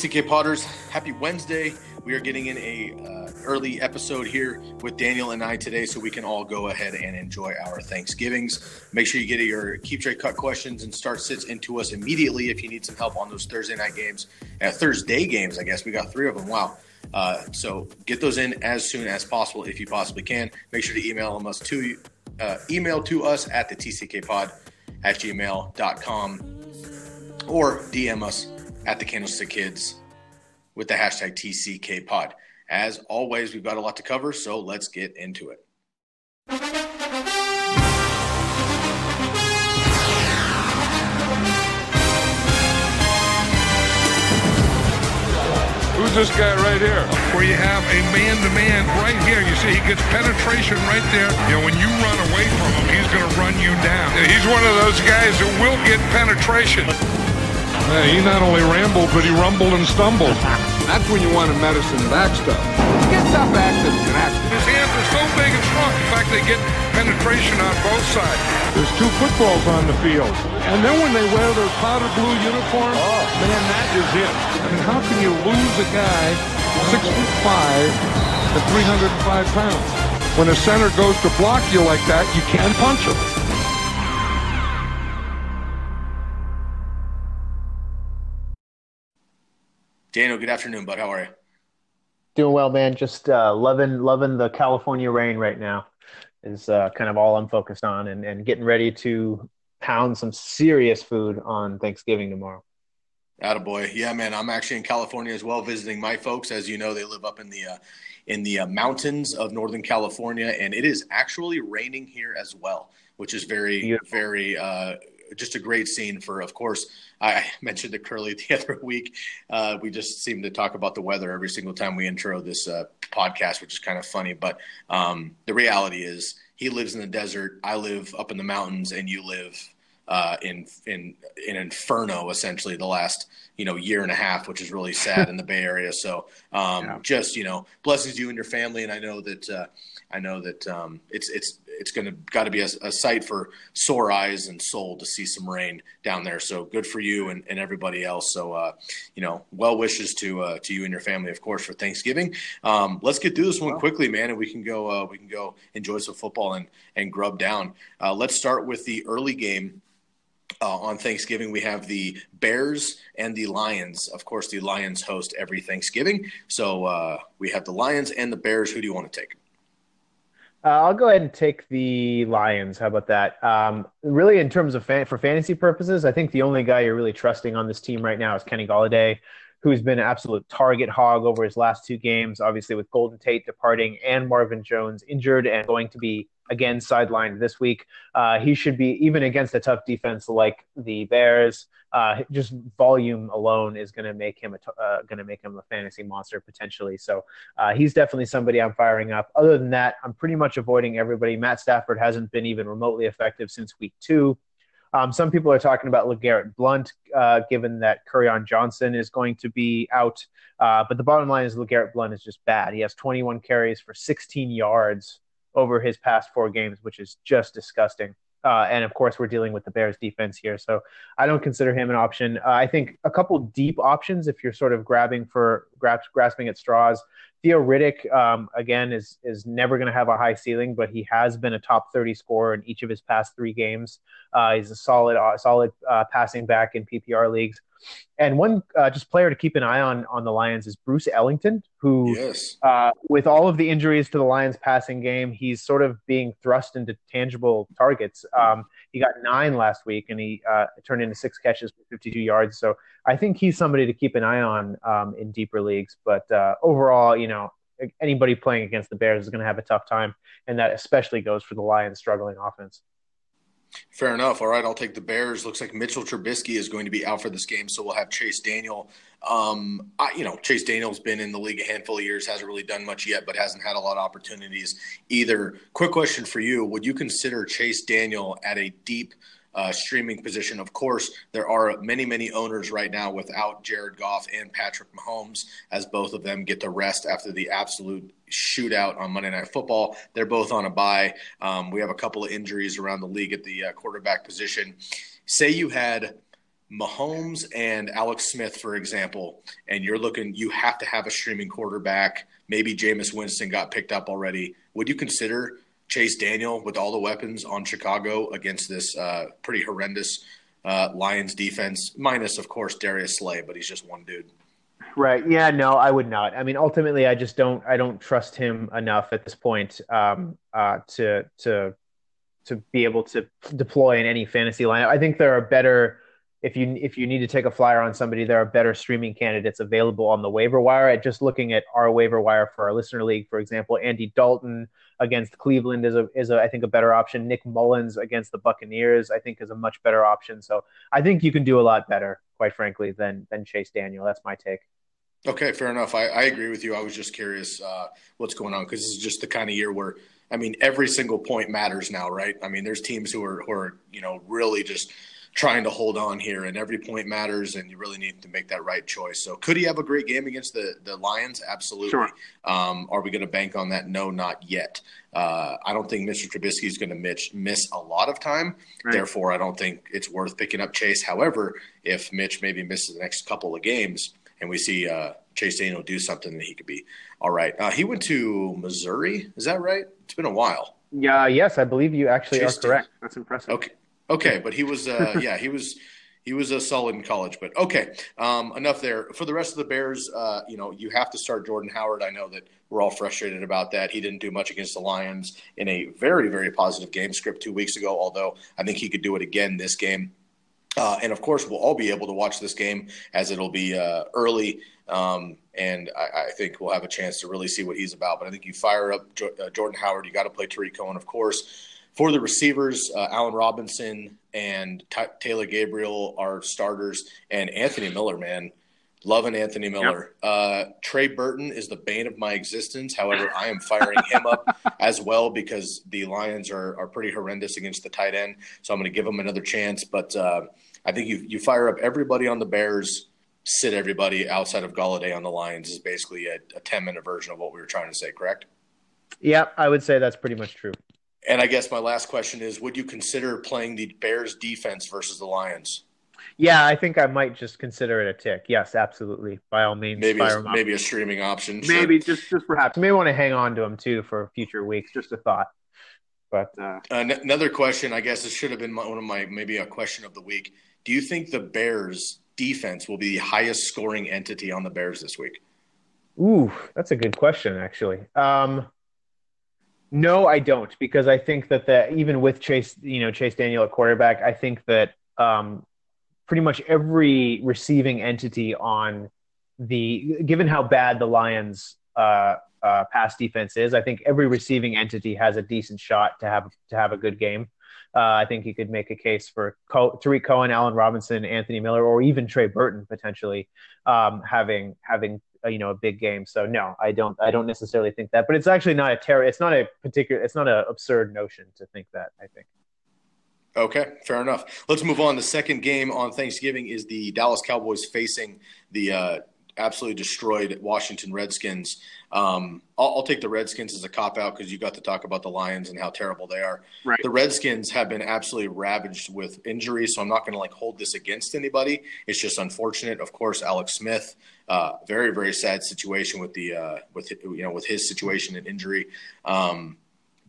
TCK Potters? Happy Wednesday. We are getting in a uh, early episode here with Daniel and I today, so we can all go ahead and enjoy our Thanksgivings. Make sure you get your keep trade cut questions and start sits into us immediately if you need some help on those Thursday night games, uh, Thursday games. I guess we got three of them. Wow. Uh, so get those in as soon as possible if you possibly can. Make sure to email them us to uh, email to us at the tckpod at gmail.com or DM us at the Candlestick Kids with the hashtag TCK Pod. As always, we've got a lot to cover, so let's get into it. Who's this guy right here? Where you have a man-to-man right here. You see, he gets penetration right there. You know, when you run away from him, he's going to run you down. He's one of those guys who will get penetration. Yeah, he not only rambled, but he rumbled and stumbled. That's when you want a medicine back stuff. Get stuff accidents and accidents. His hands are so big and strong. In fact, they get penetration on both sides. There's two footballs on the field. And then when they wear those powder blue uniforms, oh. man, that is it. I mean, how can you lose a guy six foot five and 305 pounds? When a center goes to block you like that, you can't punch him. Daniel, good afternoon, bud. How are you? Doing well, man. Just uh, loving loving the California rain right now is uh, kind of all I'm focused on, and, and getting ready to pound some serious food on Thanksgiving tomorrow. Attaboy. Yeah, man. I'm actually in California as well, visiting my folks. As you know, they live up in the uh, in the uh, mountains of Northern California, and it is actually raining here as well, which is very, Beautiful. very uh, just a great scene for. Of course, I mentioned to Curly the other week. Uh, we just seem to talk about the weather every single time we intro this uh, podcast, which is kind of funny. But um, the reality is, he lives in the desert. I live up in the mountains, and you live uh, in in in inferno essentially the last you know year and a half, which is really sad in the Bay Area. So um, Yeah. just you know blessings to you and your family, and I know that uh, I know that um, it's it's it's going to got to be a, a sight for sore eyes and soul to see some rain down there. So good for you and, and everybody else. So uh, you know, well wishes to uh, to you and your family, of course, for Thanksgiving. Um, let's get through this one quickly, man, and we can go uh, we can go enjoy some football and and grub down. Uh, let's start with the early game Uh, on Thanksgiving, we have the Bears and the Lions. Of course, the Lions host every Thanksgiving. So uh, we have the Lions and the Bears. Who do you want to take? Uh, I'll go ahead and take the Lions. How about that? Um, really, in terms of fan- for fantasy purposes, I think the only guy you're really trusting on this team right now is Kenny Golladay, who's been an absolute target hog over his last two games. Obviously, with Golden Tate departing and Marvin Jones injured and going to be again sidelined this week. Uh, he should be even against a tough defense like the Bears. Uh, just volume alone is going to make him a uh, going to make him a fantasy monster potentially. So uh, he's definitely somebody I'm firing up. Other than that, I'm pretty much avoiding everybody. Matt Stafford hasn't been even remotely effective since week two. Um, some people are talking about LeGarrette Blunt, uh, given that Kerryon Johnson is going to be out. Uh, but the bottom line is LeGarrette Blunt is just bad. He has 21 carries for 16 yards over his past four games, which is just disgusting. Uh, and of course, we're dealing with the Bears defense here. So I don't consider him an option. Uh, I think a couple deep options if you're sort of grabbing for grasp, grasping at straws. Theo Riddick, um, again, is is never going to have a high ceiling, but he has been a top 30 scorer in each of his past three games. Uh, he's a solid, uh, solid uh, passing back in PPR leagues. And one uh, just player to keep an eye on on the Lions is Bruce Ellington, who, yes. uh, with all of the injuries to the Lions' passing game, he's sort of being thrust into tangible targets. Um, he got nine last week, and he uh, turned into six catches for 52 yards. So I think he's somebody to keep an eye on um, in deeper leagues. But uh, overall, you know, anybody playing against the Bears is going to have a tough time, and that especially goes for the Lions' struggling offense. Fair enough. All right, I'll take the Bears. Looks like Mitchell Trubisky is going to be out for this game, so we'll have Chase Daniel. Um, I, you know, Chase Daniel's been in the league a handful of years, hasn't really done much yet, but hasn't had a lot of opportunities either. Quick question for you: Would you consider Chase Daniel at a deep uh, streaming position. Of course, there are many, many owners right now without Jared Goff and Patrick Mahomes, as both of them get to rest after the absolute shootout on Monday Night Football. They're both on a bye. Um, we have a couple of injuries around the league at the uh, quarterback position. Say you had Mahomes and Alex Smith, for example, and you're looking, you have to have a streaming quarterback. Maybe Jameis Winston got picked up already. Would you consider Chase Daniel with all the weapons on Chicago against this uh, pretty horrendous uh, Lions defense, minus, of course, Darius Slay, but he's just one dude. Right. Yeah. No, I would not. I mean, ultimately, I just don't. I don't trust him enough at this point um, uh, to to to be able to deploy in any fantasy lineup. I think there are better if you if you need to take a flyer on somebody, there are better streaming candidates available on the waiver wire. I just looking at our waiver wire for our listener league, for example, Andy Dalton against Cleveland is a is a I think a better option. Nick Mullens against the Buccaneers, I think, is a much better option. So I think you can do a lot better, quite frankly, than than Chase Daniel. That's my take. Okay, fair enough. I, I agree with you. I was just curious uh, what's going on because this is just the kind of year where I mean every single point matters now, right? I mean, there's teams who are who are you know really just trying to hold on here, and every point matters, and you really need to make that right choice. So, could he have a great game against the the Lions? Absolutely. Sure. Um, are we going to bank on that? No, not yet. Uh, I don't think Mr. Trubisky is going to miss, miss a lot of time. Right. Therefore, I don't think it's worth picking up Chase. However, if Mitch maybe misses the next couple of games and we see uh, Chase Daniel do something, that he could be all right. Uh, he went to Missouri. Is that right? It's been a while. Yeah. Yes, I believe you actually Chase are correct. That's impressive. Okay. Okay, but he was, uh, yeah, he was, he was a solid in college. But okay, um, enough there. For the rest of the Bears, uh, you know, you have to start Jordan Howard. I know that we're all frustrated about that. He didn't do much against the Lions in a very, very positive game script two weeks ago. Although I think he could do it again this game. Uh, and of course, we'll all be able to watch this game as it'll be uh, early. Um, and I, I, think we'll have a chance to really see what he's about. But I think you fire up jo- uh, Jordan Howard, you got to play Tarik Cohen, of course. For the receivers, uh, Allen Robinson and T- Taylor Gabriel are starters, and Anthony Miller, man, loving Anthony Miller. Yep. Uh, Trey Burton is the bane of my existence. However, I am firing him up as well because the Lions are are pretty horrendous against the tight end. So I'm going to give him another chance. But uh, I think you you fire up everybody on the Bears. Sit everybody outside of Golladay on the Lions is basically a, a 10 minute version of what we were trying to say, correct? Yeah, I would say that's pretty much true. And I guess my last question is would you consider playing the Bears defense versus the Lions? Yeah, I think I might just consider it a tick. Yes, absolutely. By all means, maybe a, maybe a streaming option. Maybe sure. just just perhaps. may want to hang on to them too for future weeks. Just a thought. But uh, An- another question, I guess this should have been my, one of my maybe a question of the week. Do you think the Bears defense will be the highest scoring entity on the Bears this week? Ooh, that's a good question, actually. Um, no, I don't, because I think that the even with Chase, you know, Chase Daniel at quarterback, I think that um, pretty much every receiving entity on the given how bad the Lions uh, uh, pass defense is, I think every receiving entity has a decent shot to have to have a good game. Uh, I think you could make a case for Co- Tarik Cohen, Allen Robinson, Anthony Miller, or even Trey Burton potentially um, having having you know a big game. So no, I don't I don't necessarily think that, but it's actually not a terror. It's not a particular. It's not an absurd notion to think that. I think. Okay, fair enough. Let's move on. The second game on Thanksgiving is the Dallas Cowboys facing the uh, absolutely destroyed Washington Redskins. Um, I'll, I'll, take the Redskins as a cop out because you got to talk about the Lions and how terrible they are. Right. The Redskins have been absolutely ravaged with injuries, so I'm not going to like hold this against anybody. It's just unfortunate. Of course, Alex Smith, uh, very very sad situation with the uh, with you know with his situation and injury. Um,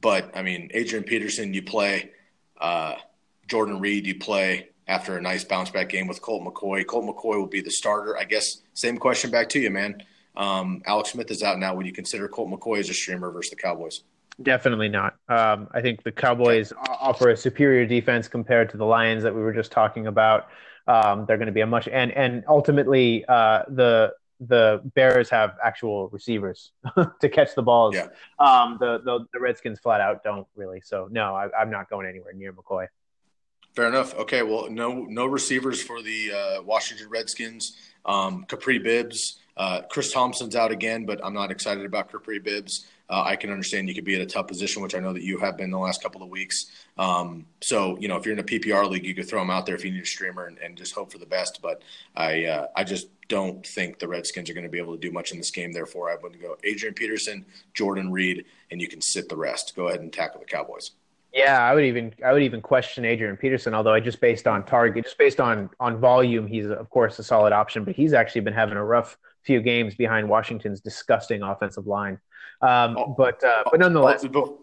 but I mean, Adrian Peterson, you play. Uh, Jordan Reed, you play after a nice bounce back game with Colt McCoy. Colt McCoy will be the starter. I guess same question back to you, man. Um, Alex Smith is out now. Would you consider Colt McCoy as a streamer versus the Cowboys? Definitely not. Um, I think the Cowboys offer a superior defense compared to the Lions that we were just talking about. Um, they're going to be a much and and ultimately uh, the the Bears have actual receivers to catch the balls. Yeah. Um, the, the the Redskins flat out don't really. So no, I, I'm not going anywhere near McCoy. Fair enough. Okay, well, no no receivers for the uh, Washington Redskins. Um, Kapri Bibbs, uh, Chris Thompson's out again, but I'm not excited about Kapri Bibbs. Uh, I can understand you could be in a tough position, which I know that you have been the last couple of weeks. Um, so, you know, if you're in a PPR league, you could throw him out there if you need a streamer and, and just hope for the best. But I, uh, I just don't think the Redskins are going to be able to do much in this game. Therefore, I would go Adrian Peterson, Jordan Reed, and you can sit the rest. Go ahead and tackle the Cowboys. Yeah, I would even I would even question Adrian Peterson, although I just based on target, just based on on volume, he's of course a solid option, but he's actually been having a rough few games behind Washington's disgusting offensive line. Um, oh, but uh, but nonetheless, oh,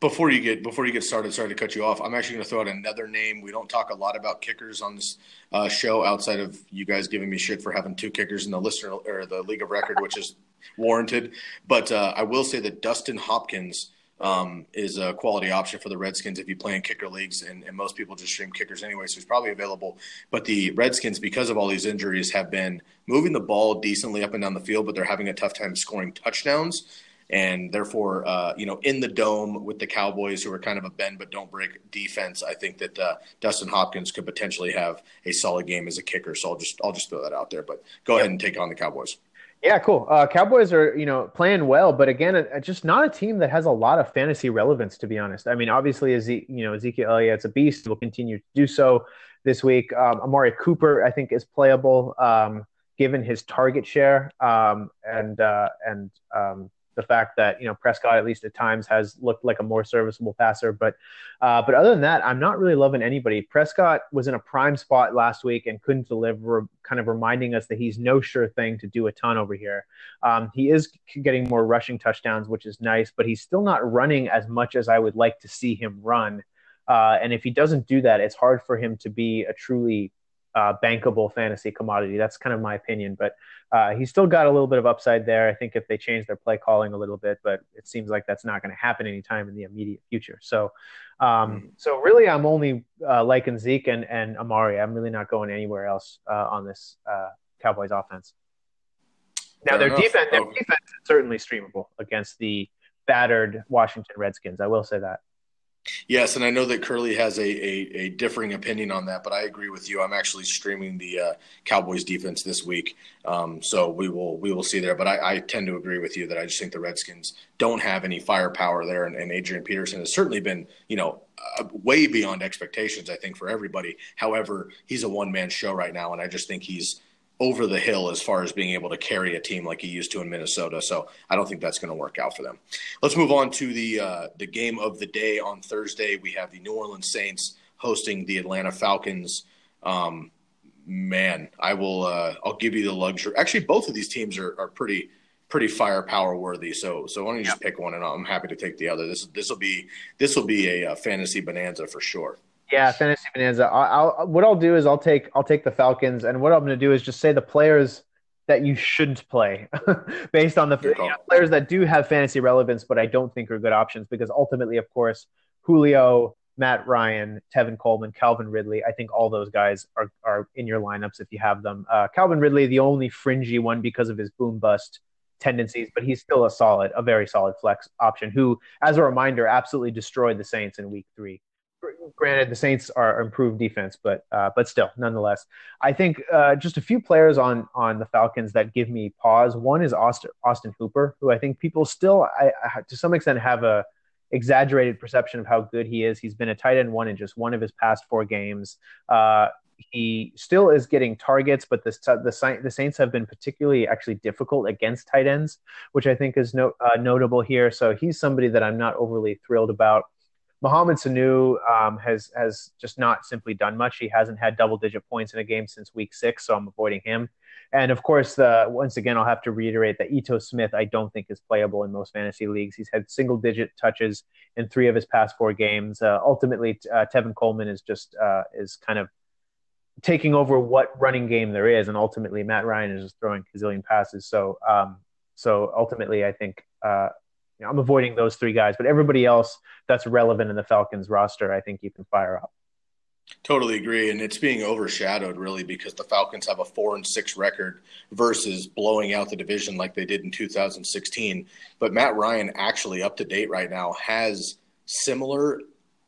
before you get before you get started, sorry to cut you off. I'm actually going to throw out another name. We don't talk a lot about kickers on this uh, show outside of you guys giving me shit for having two kickers in the listener or the league of record, which is warranted. But uh, I will say that Dustin Hopkins um, is a quality option for the Redskins if you play in kicker leagues, and, and, most people just stream kickers anyway, so he's probably available. But the Redskins, because of all these injuries, have been moving the ball decently up and down the field, but they're having a tough time scoring touchdowns. And therefore, uh, you know, in the dome with the Cowboys, who are kind of a bend but don't break defense, I think that uh, Dustin Hopkins could potentially have a solid game as a kicker. So I'll just I'll just throw that out there. But go ahead and take on the Cowboys. Yeah, cool. Uh, Cowboys are you know playing well, but again, uh, just not a team that has a lot of fantasy relevance. To be honest, I mean, obviously, Eze- you know Ezekiel Elliott's a beast. Will continue to do so this week. Um, Amari Cooper, I think, is playable um, given his target share um, and uh, and um, the fact that you know Prescott at least at times has looked like a more serviceable passer. But uh, but other than that, I'm not really loving anybody. Prescott was in a prime spot last week and couldn't deliver, kind of reminding us that he's no sure thing to do a ton over here. Um, he is getting more rushing touchdowns, which is nice, but he's still not running as much as I would like to see him run. Uh, and if he doesn't do that, it's hard for him to be a truly uh, bankable fantasy commodity. That's kind of my opinion, but uh, he's still got a little bit of upside there. I think if they change their play calling a little bit, but it seems like that's not going to happen anytime in the immediate future. So, um, mm-hmm. so really, I'm only uh, liking Zeke and, and Amari. I'm really not going anywhere else uh, on this uh, Cowboys offense. Now, Fair their enough. defense, their defense is certainly streamable against the battered Washington Redskins. I will say that. Yes, and I know that Curly has a, a, a, differing opinion on that, but I agree with you. I'm actually streaming the uh, Cowboys defense this week, um, so we will we will see there. But I, I, tend to agree with you that I just think the Redskins don't have any firepower there, and, and Adrian Peterson has certainly been you know uh, way beyond expectations. I think for everybody. However, he's a one man show right now, and I just think he's over the hill as far as being able to carry a team like he used to in Minnesota. So I don't think that's going to work out for them. Let's move on to the uh, the game of the day on Thursday. We have the New Orleans Saints hosting the Atlanta Falcons. Um, man, I will. Uh, I'll give you the luxury. Actually, both of these teams are, are pretty pretty firepower worthy. So so why don't you just pick one, and I'm happy to take the other. This this will be this will be a, uh, fantasy bonanza for sure. Yeah, fantasy bonanza. I'll, I'll, what I'll do is I'll take I'll take the Falcons, and what I'm going to do is just say the players that you shouldn't play based on the you know, players that do have fantasy relevance, but I don't think are good options because ultimately, of course, Julio, Matt Ryan, Tevin Coleman, Calvin Ridley. I think all those guys are, are in your lineups if you have them. Uh, Calvin Ridley, the only fringy one because of his boom bust tendencies, but he's still a solid, a very solid flex option who, as a reminder, absolutely destroyed the Saints in week three. Granted, the Saints are improved defense, but uh, but still, nonetheless, I think uh, just a few players on on the Falcons that give me pause. One is Austin Austin Hooper, who I think people still, I, I, to some extent, have a exaggerated perception of how good he is. He's been a tight end one in just one of his past four games. Uh, he still is getting targets, but the the, the Saints have been particularly actually difficult against tight ends, which I think is no, uh, notable here. So he's somebody that I'm not overly thrilled about. Mohamed Sanu um, has has just not simply done much. He hasn't had double digit points in a game since week six, so I'm avoiding him. And of course, uh, once again, I'll have to reiterate that Ito Smith I don't think is playable in most fantasy leagues. He's had single digit touches in three of his past four games. Uh, ultimately, uh, Tevin Coleman is just uh, is kind of taking over what running game there is, and ultimately Matt Ryan is just throwing gazillion passes. So, um, so ultimately, I think uh, you know, I'm avoiding those three guys, but everybody else that's relevant in the Falcons roster, I think you can fire up. Totally agree, and it's being overshadowed really because the Falcons have a four and six record versus blowing out the division like they did in 2016. But Matt Ryan, actually up to date right now, has similar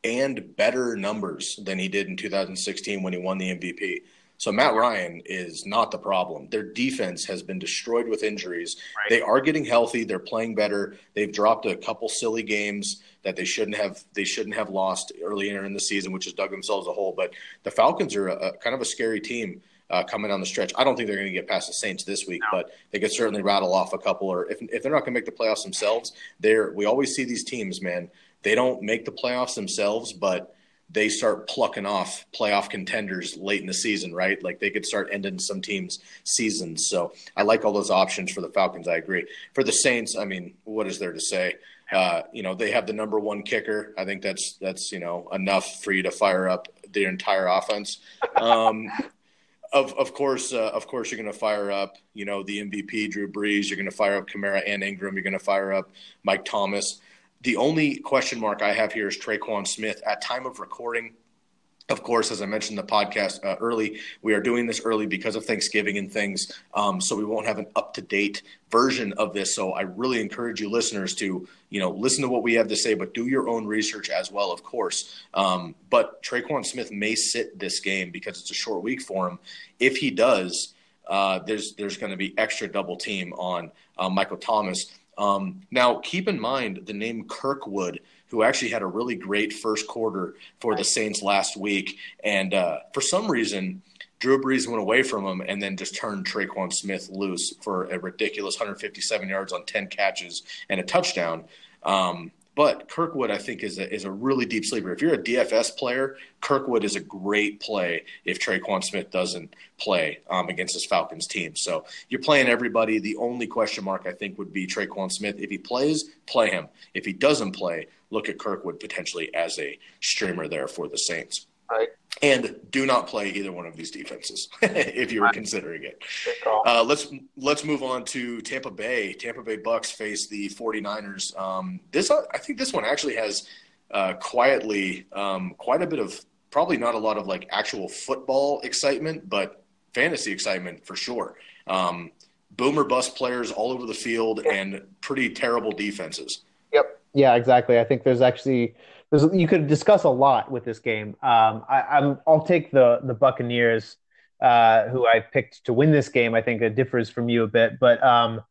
and better numbers than he did in 2016 when he won the MVP. So Matt Ryan is not the problem. Their defense has been destroyed with injuries. Right. They are getting healthy. They're playing better. They've dropped a couple silly games that they shouldn't have. They shouldn't have lost earlier in the season, which has dug themselves a hole. But the Falcons are a, a kind of a scary team uh, coming on the stretch. I don't think they're going to get past the Saints this week, no. but they could certainly rattle off a couple. Or if if they're not going to make the playoffs themselves, they're we always see these teams, man. They don't make the playoffs themselves, but they start plucking off playoff contenders late in the season, right? Like they could start ending some teams' seasons. So I like all those options for the Falcons. I agree. For the Saints, I mean, what is there to say? Uh, you know, they have the number one kicker. I think that's that's you know enough for you to fire up the entire offense. Um, of of course, uh, of course, you're going to fire up. You know, the MVP, Drew Brees. You're going to fire up Kamara and Ingram. You're going to fire up Mike Thomas. The only question mark I have here is Tre'Quan Smith. At time of recording, of course, as I mentioned in the podcast uh, early, we are doing this early because of Thanksgiving and things. Um, so we won't have an up to date version of this. So I really encourage you listeners to, you know, listen to what we have to say, but do your own research as well, of course. Um, but Tre'Quan Smith may sit this game because it's a short week for him. If he does, uh, there's there's going to be extra double team on uh, Michael Thomas. Um, now, keep in mind the name Kirkwood, who actually had a really great first quarter for the Saints last week. And uh, for some reason, Drew Brees went away from him and then just turned Tre'Quan Smith loose for a ridiculous 157 yards on 10 catches and a touchdown. Um, but Kirkwood, I think, is a, is a really deep sleeper. If you're a DFS player, Kirkwood is a great play if Tre'Quan Smith doesn't play um, against this Falcons team. So you're playing everybody. The only question mark, I think, would be Tre'Quan Smith. If he plays, play him. If he doesn't play, look at Kirkwood potentially as a streamer there for the Saints. Right. And do not play either one of these defenses if you were considering it. Uh, let's let's move on to Tampa Bay. Tampa Bay Bucks face the 49ers. Um, this I think this one actually has uh, quietly um, quite a bit of probably not a lot of like actual football excitement, but fantasy excitement for sure. Um, boomer bust players all over the field and pretty terrible defenses. Yep. Yeah, exactly. I think there's actually there's you could discuss a lot with this game. Um, I, am I'll take the the Buccaneers, uh, who I picked to win this game. I think it differs from you a bit, but um,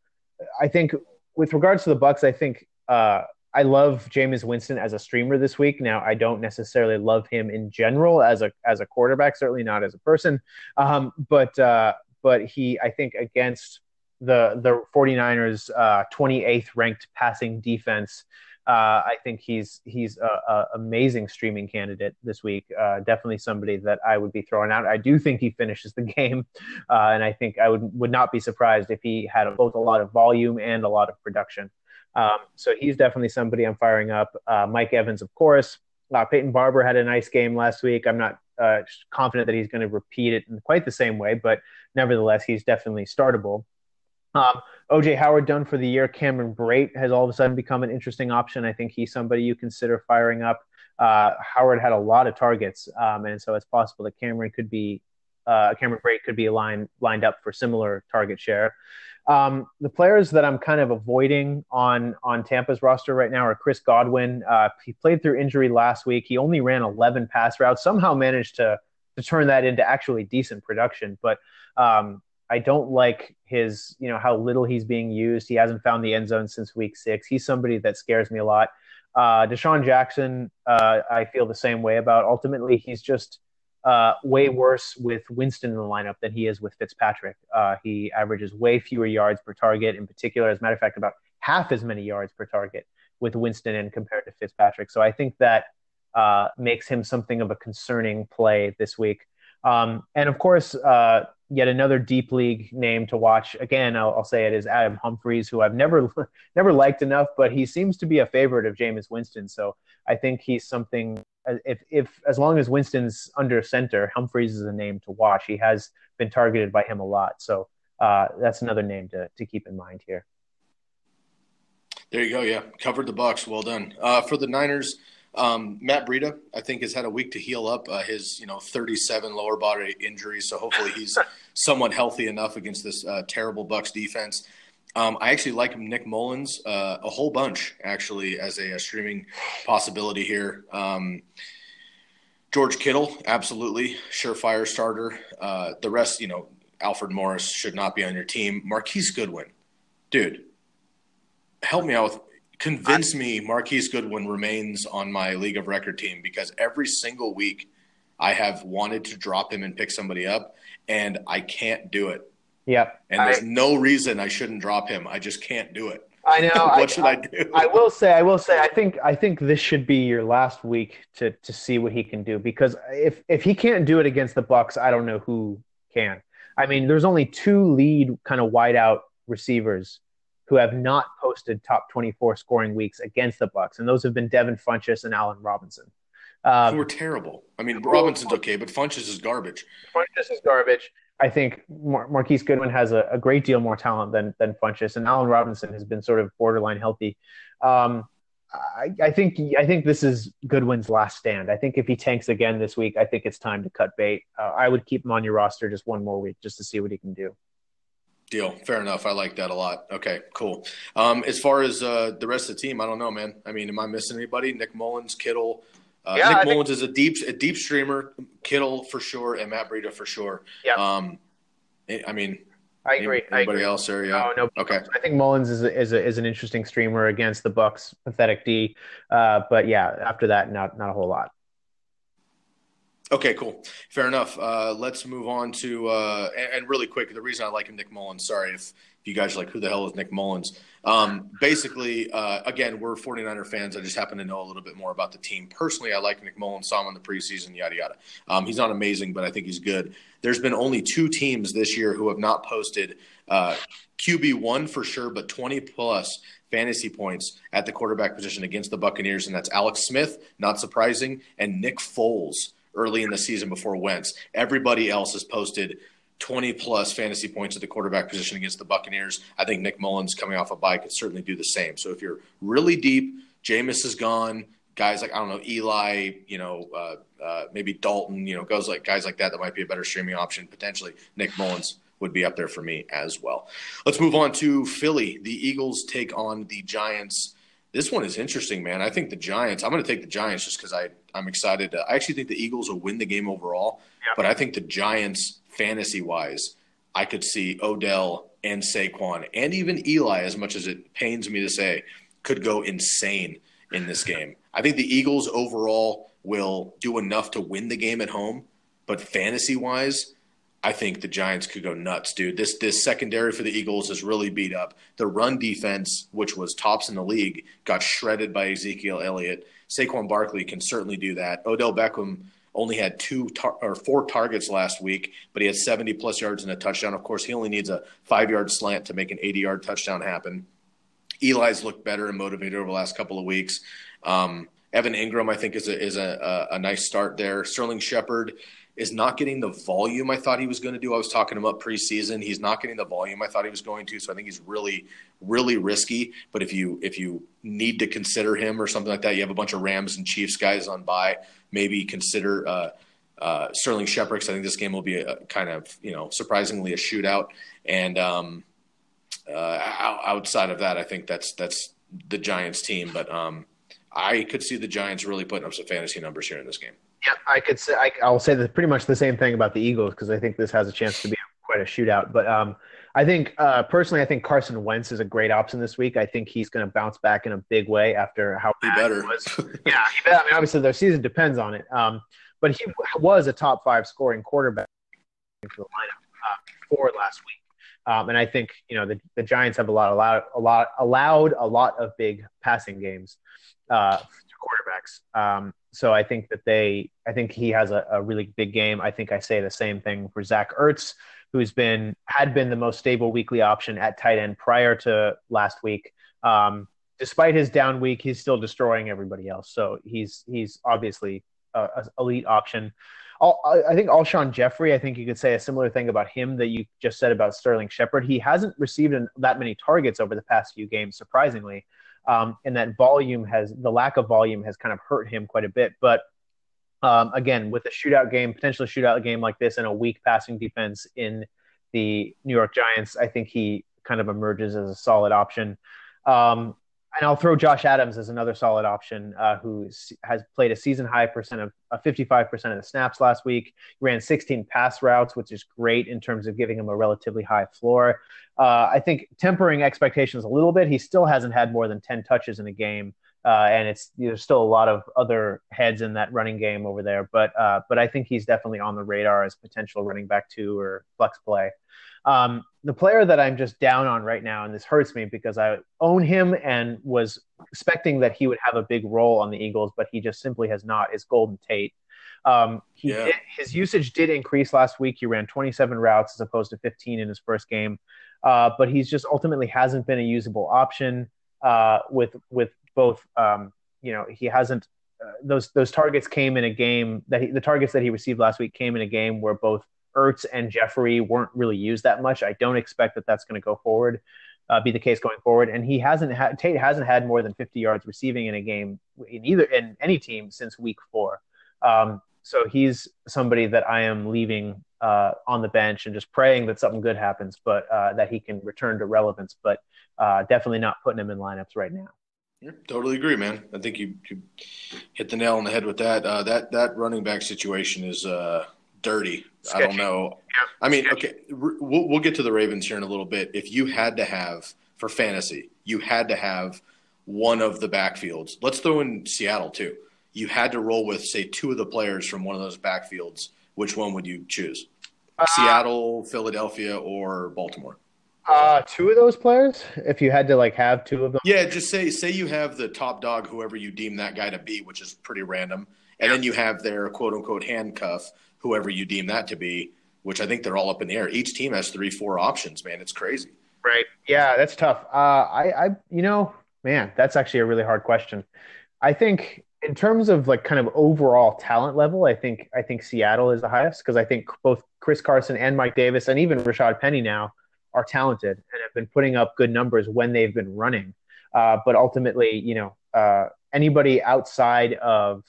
I think with regards to the Bucks, I think uh, I love Jameis Winston as a streamer this week. Now, I don't necessarily love him in general as a as a quarterback, certainly not as a person, um, but uh, but he I think against the the 49ers uh, 28th ranked passing defense Uh, I think he's he's a, amazing streaming candidate this week. Uh, definitely somebody that I would be throwing out. I do think he finishes the game, uh, and I think I would would not be surprised if he had both a lot of volume and a lot of production. Um, so he's definitely somebody I'm firing up. Uh, Mike Evans, of course. Uh, Peyton Barber had a nice game last week. I'm not uh, confident that he's going to repeat it in quite the same way, but nevertheless, he's definitely startable. Um, OJ Howard done for the year. Cameron Brate has all of a sudden become an interesting option. I think he's somebody you consider firing up. Uh, Howard had a lot of targets, um, and so it's possible that Cameron could be uh, Cameron Brate could be lined lined up for similar target share. Um, the players that I'm kind of avoiding on on Tampa's roster right now are Chris Godwin. Uh, he played through injury last week. He only ran 11 pass routes. Somehow managed to to turn that into actually decent production, but um, I don't like his, you know, how little he's being used. He hasn't found the end zone since week six. He's somebody that scares me a lot. Uh, DeSean Jackson, uh, I feel the same way about. Ultimately, he's just uh, way worse with Winston in the lineup than he is with Fitzpatrick. Uh, he averages way fewer yards per target, in particular. As a matter of fact, about half as many yards per target with Winston in compared to Fitzpatrick. So I think that uh, makes him something of a concerning play this week. Um, and of course, uh, yet another deep league name to watch. Again, I'll, I'll, say it is Adam Humphries, who I've never never liked enough, but he seems to be a favorite of Jameis Winston. So I think he's something. If if as long as Winston's under center, Humphries is a name to watch. He has been targeted by him a lot, so uh, that's another name to to keep in mind here. There you go. Yeah, covered the Bucs. Well done. Uh, for the Niners, um, Matt Breida, I think, has had a week to heal up uh, his, you know, 37 lower body injury. So hopefully he's somewhat healthy enough against this uh, terrible Bucks defense. Um, I actually like Nick Mullens uh, a whole bunch, actually, as a, a streaming possibility here. Um, George Kittle, absolutely surefire starter. Uh, the rest, you know, Alfred Morris should not be on your team. Marquise Goodwin, dude, help me out with convince me Marquise Goodwin remains on my league of record team because every single week I have wanted to drop him and pick somebody up, and I can't do it. Yep. And there's no reason I shouldn't drop him. I just can't do it. I know. what I, should I, I, do? I will say, I will say, I think, I think this should be your last week to to see what he can do because if if he can't do it against the Bucks, I don't know who can. I mean, there's only two lead kind of wide out receivers who have not posted top 24 scoring weeks against the Bucks, and those have been Devin Funchess and Allen Robinson. Um, who are terrible. I mean, Robinson's okay, but Funchess is garbage. Funchess is garbage. I think Mar- Marquise Goodwin has a, a, great deal more talent than than Funchess, and Allen Robinson has been sort of borderline healthy. Um, I, I, think I think this is Goodwin's last stand. I think if he tanks again this week, I think it's time to cut bait. Uh, I would keep him on your roster just one more week just to see what he can do. Deal. Fair enough. I like that a lot. Okay, cool. Um, as far as uh, the rest of the team, I don't know, man. I mean, am I missing anybody? Nick Mullens, Kittle. Uh, yeah, Nick I Mullens think... is a deep a deep streamer. Kittle for sure, and Matt Breida for sure. Yeah. Um, I mean, I agree. Anybody I agree. else there? Yeah. No, no. Okay. I think Mullens is a, is, a, is an interesting streamer against the Bucs pathetic D, uh, but yeah, after that, not not a whole lot. Okay, cool. Fair enough. Uh, let's move on to uh, and, and, really quick. The reason I like him, Nick Mullens. Sorry if, if you guys are like, who the hell is Nick Mullens? Um, basically, uh, again, we're 49er fans. I just happen to know a little bit more about the team. Personally, I like Nick Mullens. Saw him in the preseason. Yada yada. Um, he's not amazing, but I think he's good. There's been only two teams this year who have not posted uh, QB one for sure, but 20 plus fantasy points at the quarterback position against the Buccaneers, and that's Alex Smith, not surprising, and Nick Foles early in the season before Wentz. Everybody else has posted 20 plus fantasy points at the quarterback position against the Buccaneers. I think Nick Mullens coming off a bye could certainly do the same. So if you're really deep, Jameis is gone. Guys like I don't know Eli, you know, uh, uh, maybe Dalton, you know, goes like guys like that that might be a better streaming option potentially. Nick Mullens would be up there for me as well. Let's move on to Philly. The Eagles take on the Giants. This one is interesting, man. I think the Giants. I'm going to take the Giants just because I I'm excited. To, I actually think the Eagles will win the game overall, but I think the Giants, fantasy wise, I could see Odell and Saquon and even Eli, as much as it pains me to say, could go insane in this game. I think the Eagles overall will do enough to win the game at home, but fantasy wise, I think the Giants could go nuts, dude. This this secondary for the Eagles is really beat up. The run defense, which was tops in the league, got shredded by Ezekiel Elliott. Saquon Barkley can certainly do that. Odell Beckham only had two tar- or four targets last week, but he had 70 plus yards and a touchdown. Of course, he only needs a five yard slant to make an 80 yard touchdown happen. Eli's looked better and motivated over the last couple of weeks. Um, Evan Engram, I think, is a is a, a, a nice start there. Sterling Shepard is not getting the volume I thought he was going to do. I was talking him up preseason. He's not getting the volume I thought he was going to. So I think he's really, really risky. But if you if you need to consider him or something like that, you have a bunch of Rams and Chiefs guys on by. Maybe consider uh, uh, Sterling Shepard. I think this game will be a, kind of you know surprisingly a shootout. And um, uh, outside of that, I think that's that's the Giants team. But um, I could see the Giants really putting up some fantasy numbers here in this game. Yeah, I could say I, will say that pretty much the same thing about the Eagles because I think this has a chance to be quite a shootout. But um, I think uh, personally, I think Carson Wentz is a great option this week. I think he's going to bounce back in a big way after how he better. was. yeah, he better. I mean, obviously their season depends on it. Um, but he was a top five scoring quarterback for the lineup uh, for last week. Um, and I think you know the, the Giants have a lot allowed a lot allowed a lot of big passing games uh, to quarterbacks. Um, so I think that they I think he has a, a, really big game. I think I say the same thing for Zach Ertz, who's been had been the most stable weekly option at tight end prior to last week. Um, despite his down week, he's still destroying everybody else. So he's he's obviously a, a elite option. I think Alshon Jeffery. I think you could say a similar thing about him that you just said about Sterling Shepard. He hasn't received an, that many targets over the past few games, surprisingly. Um, and that volume has, the lack of volume has kind of hurt him quite a bit. But um, again, with a shootout game, potentially shootout game like this and a weak passing defense in the New York Giants, I think he kind of emerges as a solid option. Um, and I'll throw Josh Adams as another solid option, uh, who has played a season high percent of uh, 55% of the snaps last week. He ran 16 pass routes, which is great in terms of giving him a relatively high floor. Uh, I think tempering expectations a little bit. He still hasn't had more than 10 touches in a game. Uh, and it's there's still a lot of other heads in that running game over there, but uh, but I think he's definitely on the radar as potential running back two or flex play. Um, the player that I'm just down on right now, and this hurts me because I own him and was expecting that he would have a big role on the Eagles, but he just simply has not, is Golden Tate. Um, he yeah. did, his usage did increase last week. He ran 27 routes as opposed to 15 in his first game, uh, but he's just ultimately hasn't been a usable option uh, with with both. Um, you know, he hasn't. Uh, those those targets came in a game that he, the targets that he received last week came in a game where both Ertz and Jeffery weren't really used that much. I don't expect that that's going to go forward, uh, be the case going forward. And he hasn't had Tate hasn't had more than 50 yards receiving in a game in either in any team since week four. Um, so he's somebody that I am leaving uh, on the bench and just praying that something good happens, but uh, that he can return to relevance. But uh, definitely not putting him in lineups right now. Totally agree, man. I think you, you, hit the nail on the head with that. Uh, that that running back situation is uh, dirty. Sketchy. I don't know. I mean, okay, we'll, we'll get to the Ravens here in a little bit. If you had to have for fantasy, you had to have one of the backfields. Let's throw in Seattle too. You had to roll with say two of the players from one of those backfields. Which one would you choose? Uh, Seattle, Philadelphia, or Baltimore? Uh, two of those players. If you had to like have two of them. Yeah, just say say you have the top dog, whoever you deem that guy to be, which is pretty random, and then you have their quote unquote handcuff whoever you deem that to be, which I think they're all up in the air. Each team has three, four options, man. It's crazy. Right. Yeah, that's tough. Uh, I, I, you know, man, that's actually a really hard question. I think in terms of like kind of overall talent level, I think I think Seattle is the highest because I think both Chris Carson and Mike Davis and even Rashad Penny now are talented and have been putting up good numbers when they've been running. Uh, but ultimately, you know, uh, anybody outside of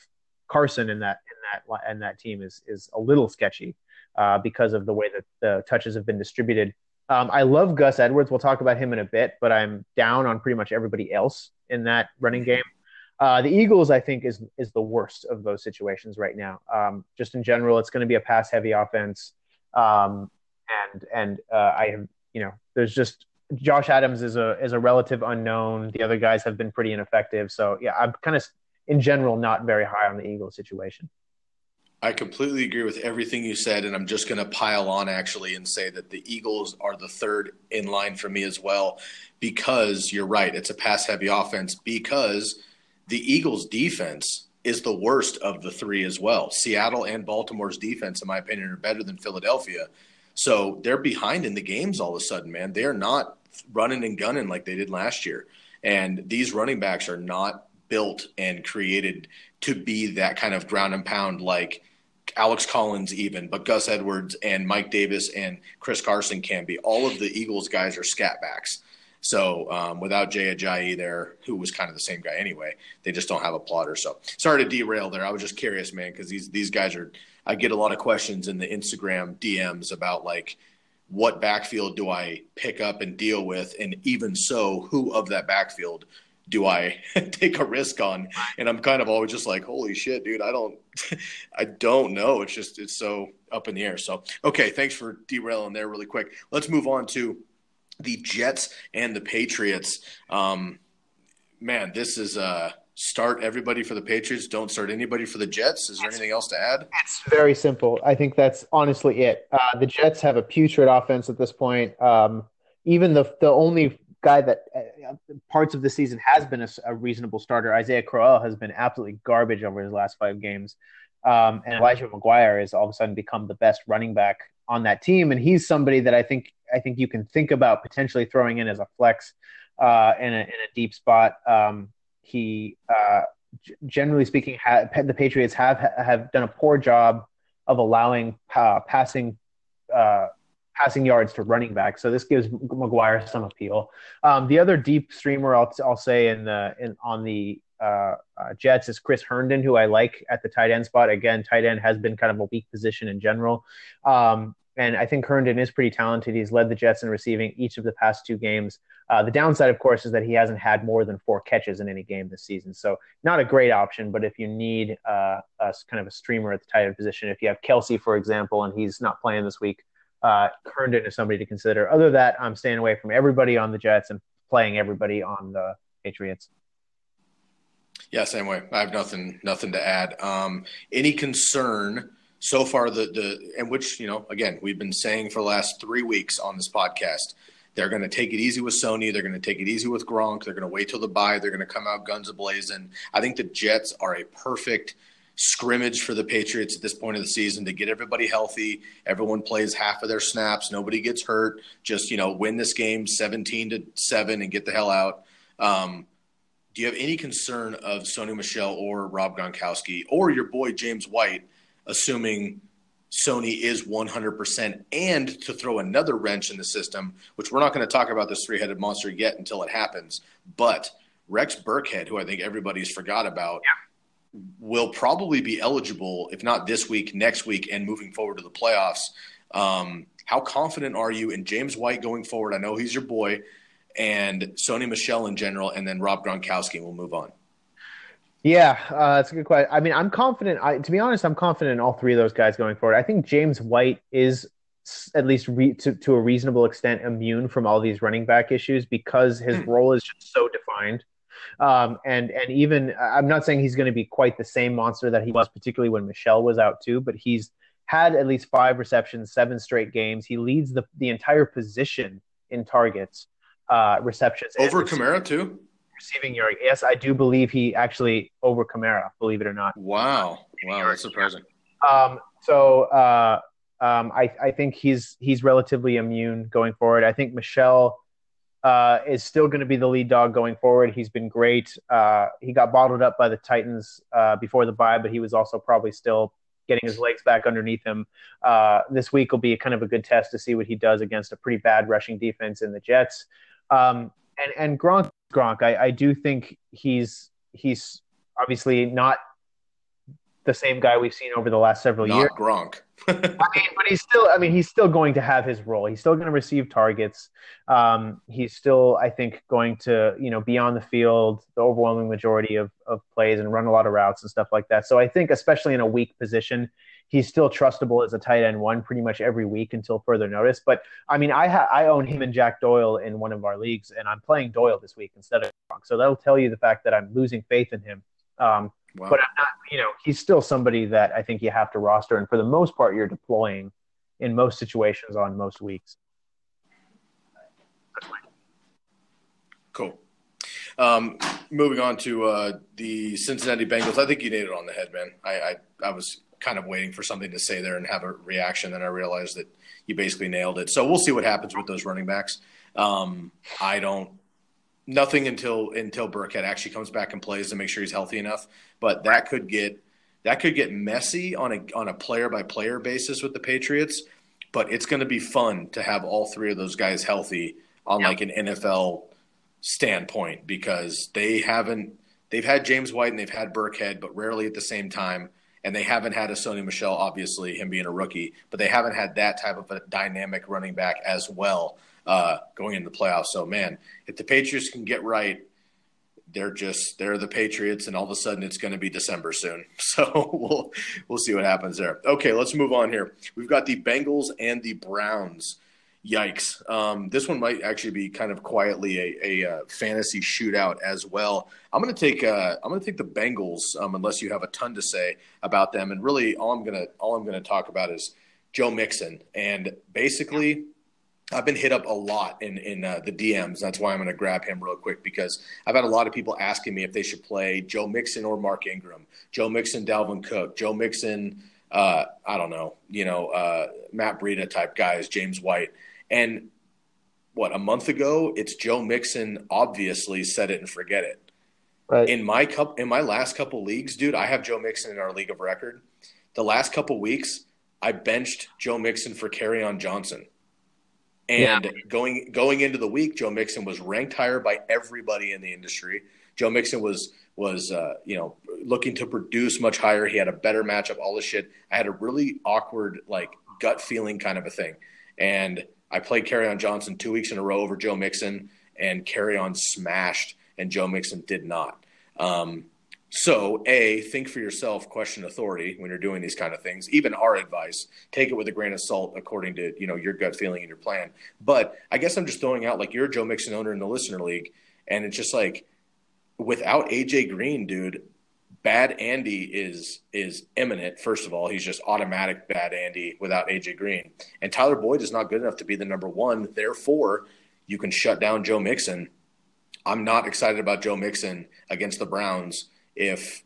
Carson in that that and that team is is a little sketchy uh, because of the way that the touches have been distributed. Um, I love Gus Edwards. We'll talk about him in a bit, but I'm down on pretty much everybody else in that running game. Uh, the Eagles, I think, is is the worst of those situations right now. Um, just in general, it's going to be a pass heavy offense, um, and and uh, I have you know there's just Josh Adams is a is a relative unknown. The other guys have been pretty ineffective. So yeah, I'm kind of in general not very high on the Eagles situation. I completely agree with everything you said, and I'm just going to pile on actually and say that the Eagles are the third in line for me as well, because you're right, it's a pass heavy offense. Because the Eagles' defense is the worst of the three as well. Seattle and Baltimore's defense, in my opinion, are better than Philadelphia. So they're behind in the games all of a sudden, man. They're not running and gunning like they did last year. And these running backs are not built and created to be that kind of ground and pound like Alex Collins, even, but Gus Edwards and Mike Davis and Chris Carson can be. All of the Eagles guys are scat backs. So um, without Jay Ajayi there, who was kind of the same guy anyway, they just don't have a plotter. So sorry to derail there. I was just curious, man, because these these guys are. I get a lot of questions in the Instagram DMs about like what backfield do I pick up and deal with, and even so, who of that backfield do I take a risk on? And I'm kind of always just like, holy shit, dude, I don't, I don't know. It's just, it's so up in the air. So, okay, thanks for derailing there really quick. Let's move on to the Jets and the Patriots. Um, man, this is uh start everybody for the Patriots, don't start anybody for the Jets. Is there anything else to add? It's very simple. I think that's honestly it. Uh, the Jets have a putrid offense at this point. Um, even the the only guy that uh, parts of the season has been a, a, reasonable starter. Isaiah Crowell has been absolutely garbage over his last five games. Um, and Elijah McGuire has all of a sudden become the best running back on that team. And he's somebody that I think I think you can think about potentially throwing in as a flex uh, in, a, in a deep spot. Um, he, uh, generally speaking, ha- the Patriots have have done a poor job of allowing uh, passing uh, passing yards to running back. So this gives McGuire some appeal. Um, the other deep streamer I'll, I'll say in the in, on the uh, uh, Jets is Chris Herndon, who I like at the tight end spot. Again, tight end has been kind of a weak position in general. Um, and I think Herndon is pretty talented. He's led the Jets in receiving each of the past two games. Uh, the downside, of course, is that he hasn't had more than four catches in any game this season. So not a great option. But if you need uh, a kind of a streamer at the tight end position, if you have Kelce, for example, and he's not playing this week, uh, Herndon is somebody to consider. Other than that, I'm staying away from everybody on the Jets and playing everybody on the Patriots. Yeah, same way. I have nothing nothing to add. Um, any concern so far? The the and which you know again we've been saying for the last three weeks on this podcast. They're going to take it easy with Sony. They're going to take it easy with Gronk. They're going to wait till the bye. They're going to come out guns ablazing. I think the Jets are a perfect scrimmage for the Patriots at this point of the season to get everybody healthy. Everyone plays half of their snaps. Nobody gets hurt. Just you know, win this game seventeen to seven and get the hell out. Um, do you have any concern of Sony Michel or Rob Gronkowski or your boy James White, assuming Sony is 100%, and to throw another wrench in the system, which we're not going to talk about this three headed monster yet until it happens, but Rex Burkhead, who I think everybody's forgot about, yeah will probably be eligible, if not this week, next week, and moving forward to the playoffs. Um, how confident are you in James White going forward? I know he's your boy, and Sony Michel in general, and then Rob Gronkowski. We'll move on. Yeah, uh, that's a good question. I mean, I'm confident. I, to be honest, I'm confident in all three of those guys going forward. I think James White is at least re- to, to a reasonable extent immune from all these running back issues because his mm. role is just so defined. Um, and and even I'm not saying he's going to be quite the same monster that he was, particularly when Michel was out too. But he's had at least five receptions, seven straight games. He leads the the entire position in targets, uh, receptions over Kamara too. Receiving yard, yes, I do believe he actually over Kamara. Believe it or not. Wow, wow, that's surprising. Um, so uh, um, I I think he's he's relatively immune going forward. I think Michel uh, is still going to be the lead dog going forward. He's been great. Uh, he got bottled up by the Titans uh, before the bye, but he was also probably still getting his legs back underneath him. Uh, this week will be kind of a good test to see what he does against a pretty bad rushing defense in the Jets. Um, and and Gronk, Gronk, I, I do think he's he's obviously not the same guy we've seen over the last several Not years. Gronk. I mean, but he's still. I mean, he's still going to have his role. He's still going to receive targets. Um, he's still, I think, going to you know be on the field the overwhelming majority of of plays and run a lot of routes and stuff like that. So I think, especially in a weak position, he's still trustable as a tight end one pretty much every week until further notice. But I mean, I ha- I own him and Jack Doyle in one of our leagues, and I'm playing Doyle this week instead of. So that'll tell you the fact that I'm losing faith in him. Um, Wow. But I'm not, you know, he's still somebody that I think you have to roster, and for the most part, you're deploying in most situations on most weeks. Cool. Um, moving on to uh, the Cincinnati Bengals, I think you nailed it on the head, man. I, I, I was kind of waiting for something to say there and have a reaction, and I realized that you basically nailed it. So we'll see what happens with those running backs. Um, I don't nothing until until Burkhead actually comes back and plays to make sure he's healthy enough. But that could get that could get messy on a on a player by player basis with the Patriots. But it's going to be fun to have all three of those guys healthy on like an NFL standpoint because they haven't they've had James White and they've had Burkhead, but rarely at the same time. And they haven't had a Sony Michel, obviously him being a rookie, but they haven't had that type of a dynamic running back as well uh, going into the playoffs. So, man, if the Patriots can get right, they're just they're the Patriots, and all of a sudden it's going to be December soon. So we'll we'll see what happens there. Okay, let's move on here. We've got the Bengals and the Browns. Yikes! Um, this one might actually be kind of quietly a, a, a uh, fantasy shootout as well. I'm going to take uh, I'm going to take the Bengals um, unless you have a ton to say about them. And really, all I'm gonna all I'm gonna talk about is Joe Mixon. And basically, I've been hit up a lot in in uh, the DMs. That's why I'm going to grab him real quick because I've had a lot of people asking me if they should play Joe Mixon or Mark Ingram, Joe Mixon, Dalvin Cook, Joe Mixon. Uh, I don't know, you know, uh, Matt Breida type guys, James White, and what a month ago, it's Joe Mixon. Obviously, set it and forget it. Right. In my cup, in my last couple leagues, dude, I have Joe Mixon in our league of record. The last couple weeks, I benched Joe Mixon for Kerryon Johnson. And yeah. going going into the week, Joe Mixon was ranked higher by everybody in the industry. Joe Mixon was was uh, you know looking to produce much higher. He had a better matchup. All this shit. I had a really awkward like gut feeling kind of a thing, and I played Kerryon Johnson two weeks in a row over Joe Mixon, and Kerryon smashed, and Joe Mixon did not. Um, so, A, think for yourself, question authority when you're doing these kind of things. Even our advice, take it with a grain of salt according to, you know, your gut feeling and your plan. But I guess I'm just throwing out like you're Joe Mixon owner in the listener league, and it's just like without AJ Green, dude, bad Andy is is imminent. First of all, he's just automatic bad Andy without AJ Green. And Tyler Boyd is not good enough to be the number one. Therefore, you can shut down Joe Mixon. I'm not excited about Joe Mixon against the Browns if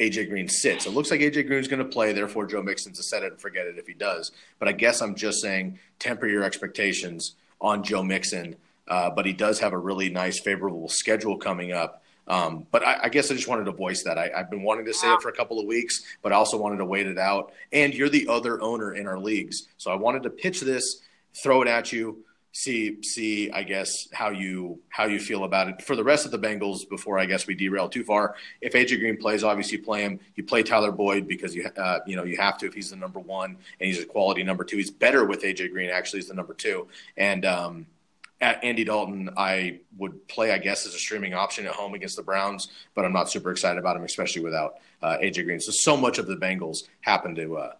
AJ Green sits. It looks like AJ Green's going to play, therefore Joe Mixon's a set it and forget it if he does. But I guess I'm just saying temper your expectations on Joe Mixon. Uh, but he does have a really nice, favorable schedule coming up. Um, but I, I, guess I just wanted to voice that. I, have been wanting to say it for a couple of weeks, but I also wanted to wait it out. And you're the other owner in our leagues, so I wanted to pitch this, throw it at you see see I guess how you how you feel about it for the rest of the Bengals before I guess we derail too far. If AJ Green plays, obviously play him. You play Tyler Boyd because you uh, you know you have to if he's the number one and he's a quality number two. He's better with AJ Green actually is the number two and. Um, at Andy Dalton, I would play, I guess, as a streaming option at home against the Browns, but I'm not super excited about him, especially without uh, AJ Green. So, so much of the Bengals happen to uh,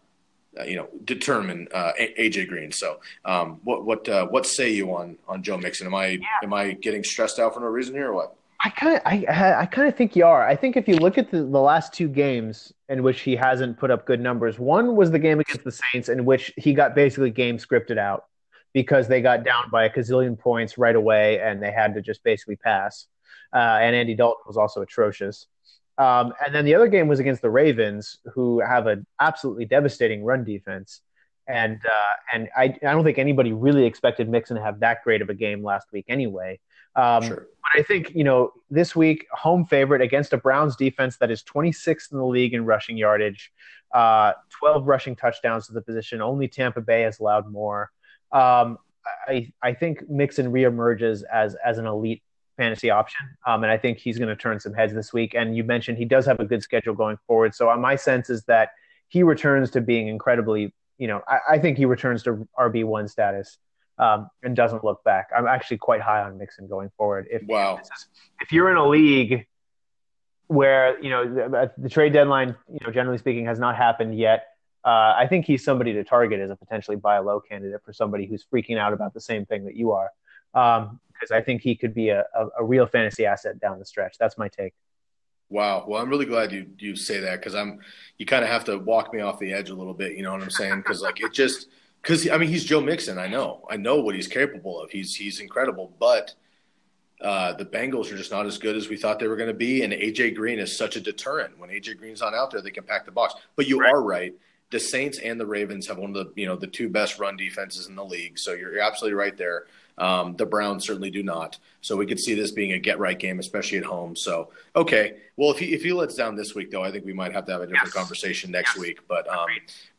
uh, you know determine uh, AJ Green. So, um, what what uh, what say you on on Joe Mixon? Am I yeah. am I getting stressed out for no reason here, or what? I kind of I I kind of think you are. I think if you look at the, the last two games in which he hasn't put up good numbers, one was the game against the Saints in which he got basically game scripted out because they got down by a gazillion points right away and they had to just basically pass. Uh, and Andy Dalton was also atrocious. Um, and then the other game was against the Ravens, who have an absolutely devastating run defense. And uh, and I, I don't think anybody really expected Mixon to have that great of a game last week anyway. Um, sure. But I think you know this week home favorite against a Browns defense that is 26th in the league in rushing yardage, uh, 12 rushing touchdowns to the position. Only Tampa Bay has allowed more. Um, I I think Mixon reemerges as as an elite fantasy option. Um, and I think he's going to turn some heads this week. And you mentioned he does have a good schedule going forward. So uh, my sense is that he returns to being incredibly, you know, I, I think he returns to RB1 status um, and doesn't look back. I'm actually quite high on Mixon going forward. If, wow. Is, if you're in a league where, you know, the, the, trade deadline, you know, generally speaking, has not happened yet, uh, I think he's somebody to target as a potentially buy a low candidate for somebody who's freaking out about the same thing that you are. Um, because I think he could be a, a, a, real fantasy asset down the stretch. That's my take. Wow. Well, I'm really glad you you say that because I'm you kind of have to walk me off the edge a little bit. You know what I'm saying? Because like it just because I mean he's Joe Mixon. I know I know what he's capable of. He's he's incredible, but uh, the Bengals are just not as good as we thought they were going to be. And AJ Green is such a deterrent. When AJ Green's not out there, they can pack the box. But you right. are right. The Saints and the Ravens have one of the you know the two best run defenses in the league. So you're, you're absolutely right there. Um, the Browns certainly do not. So we could see this being a get right game, especially at home. So okay, well if he if he lets down this week though, I think we might have to have a different yes. conversation next yes. week. But um,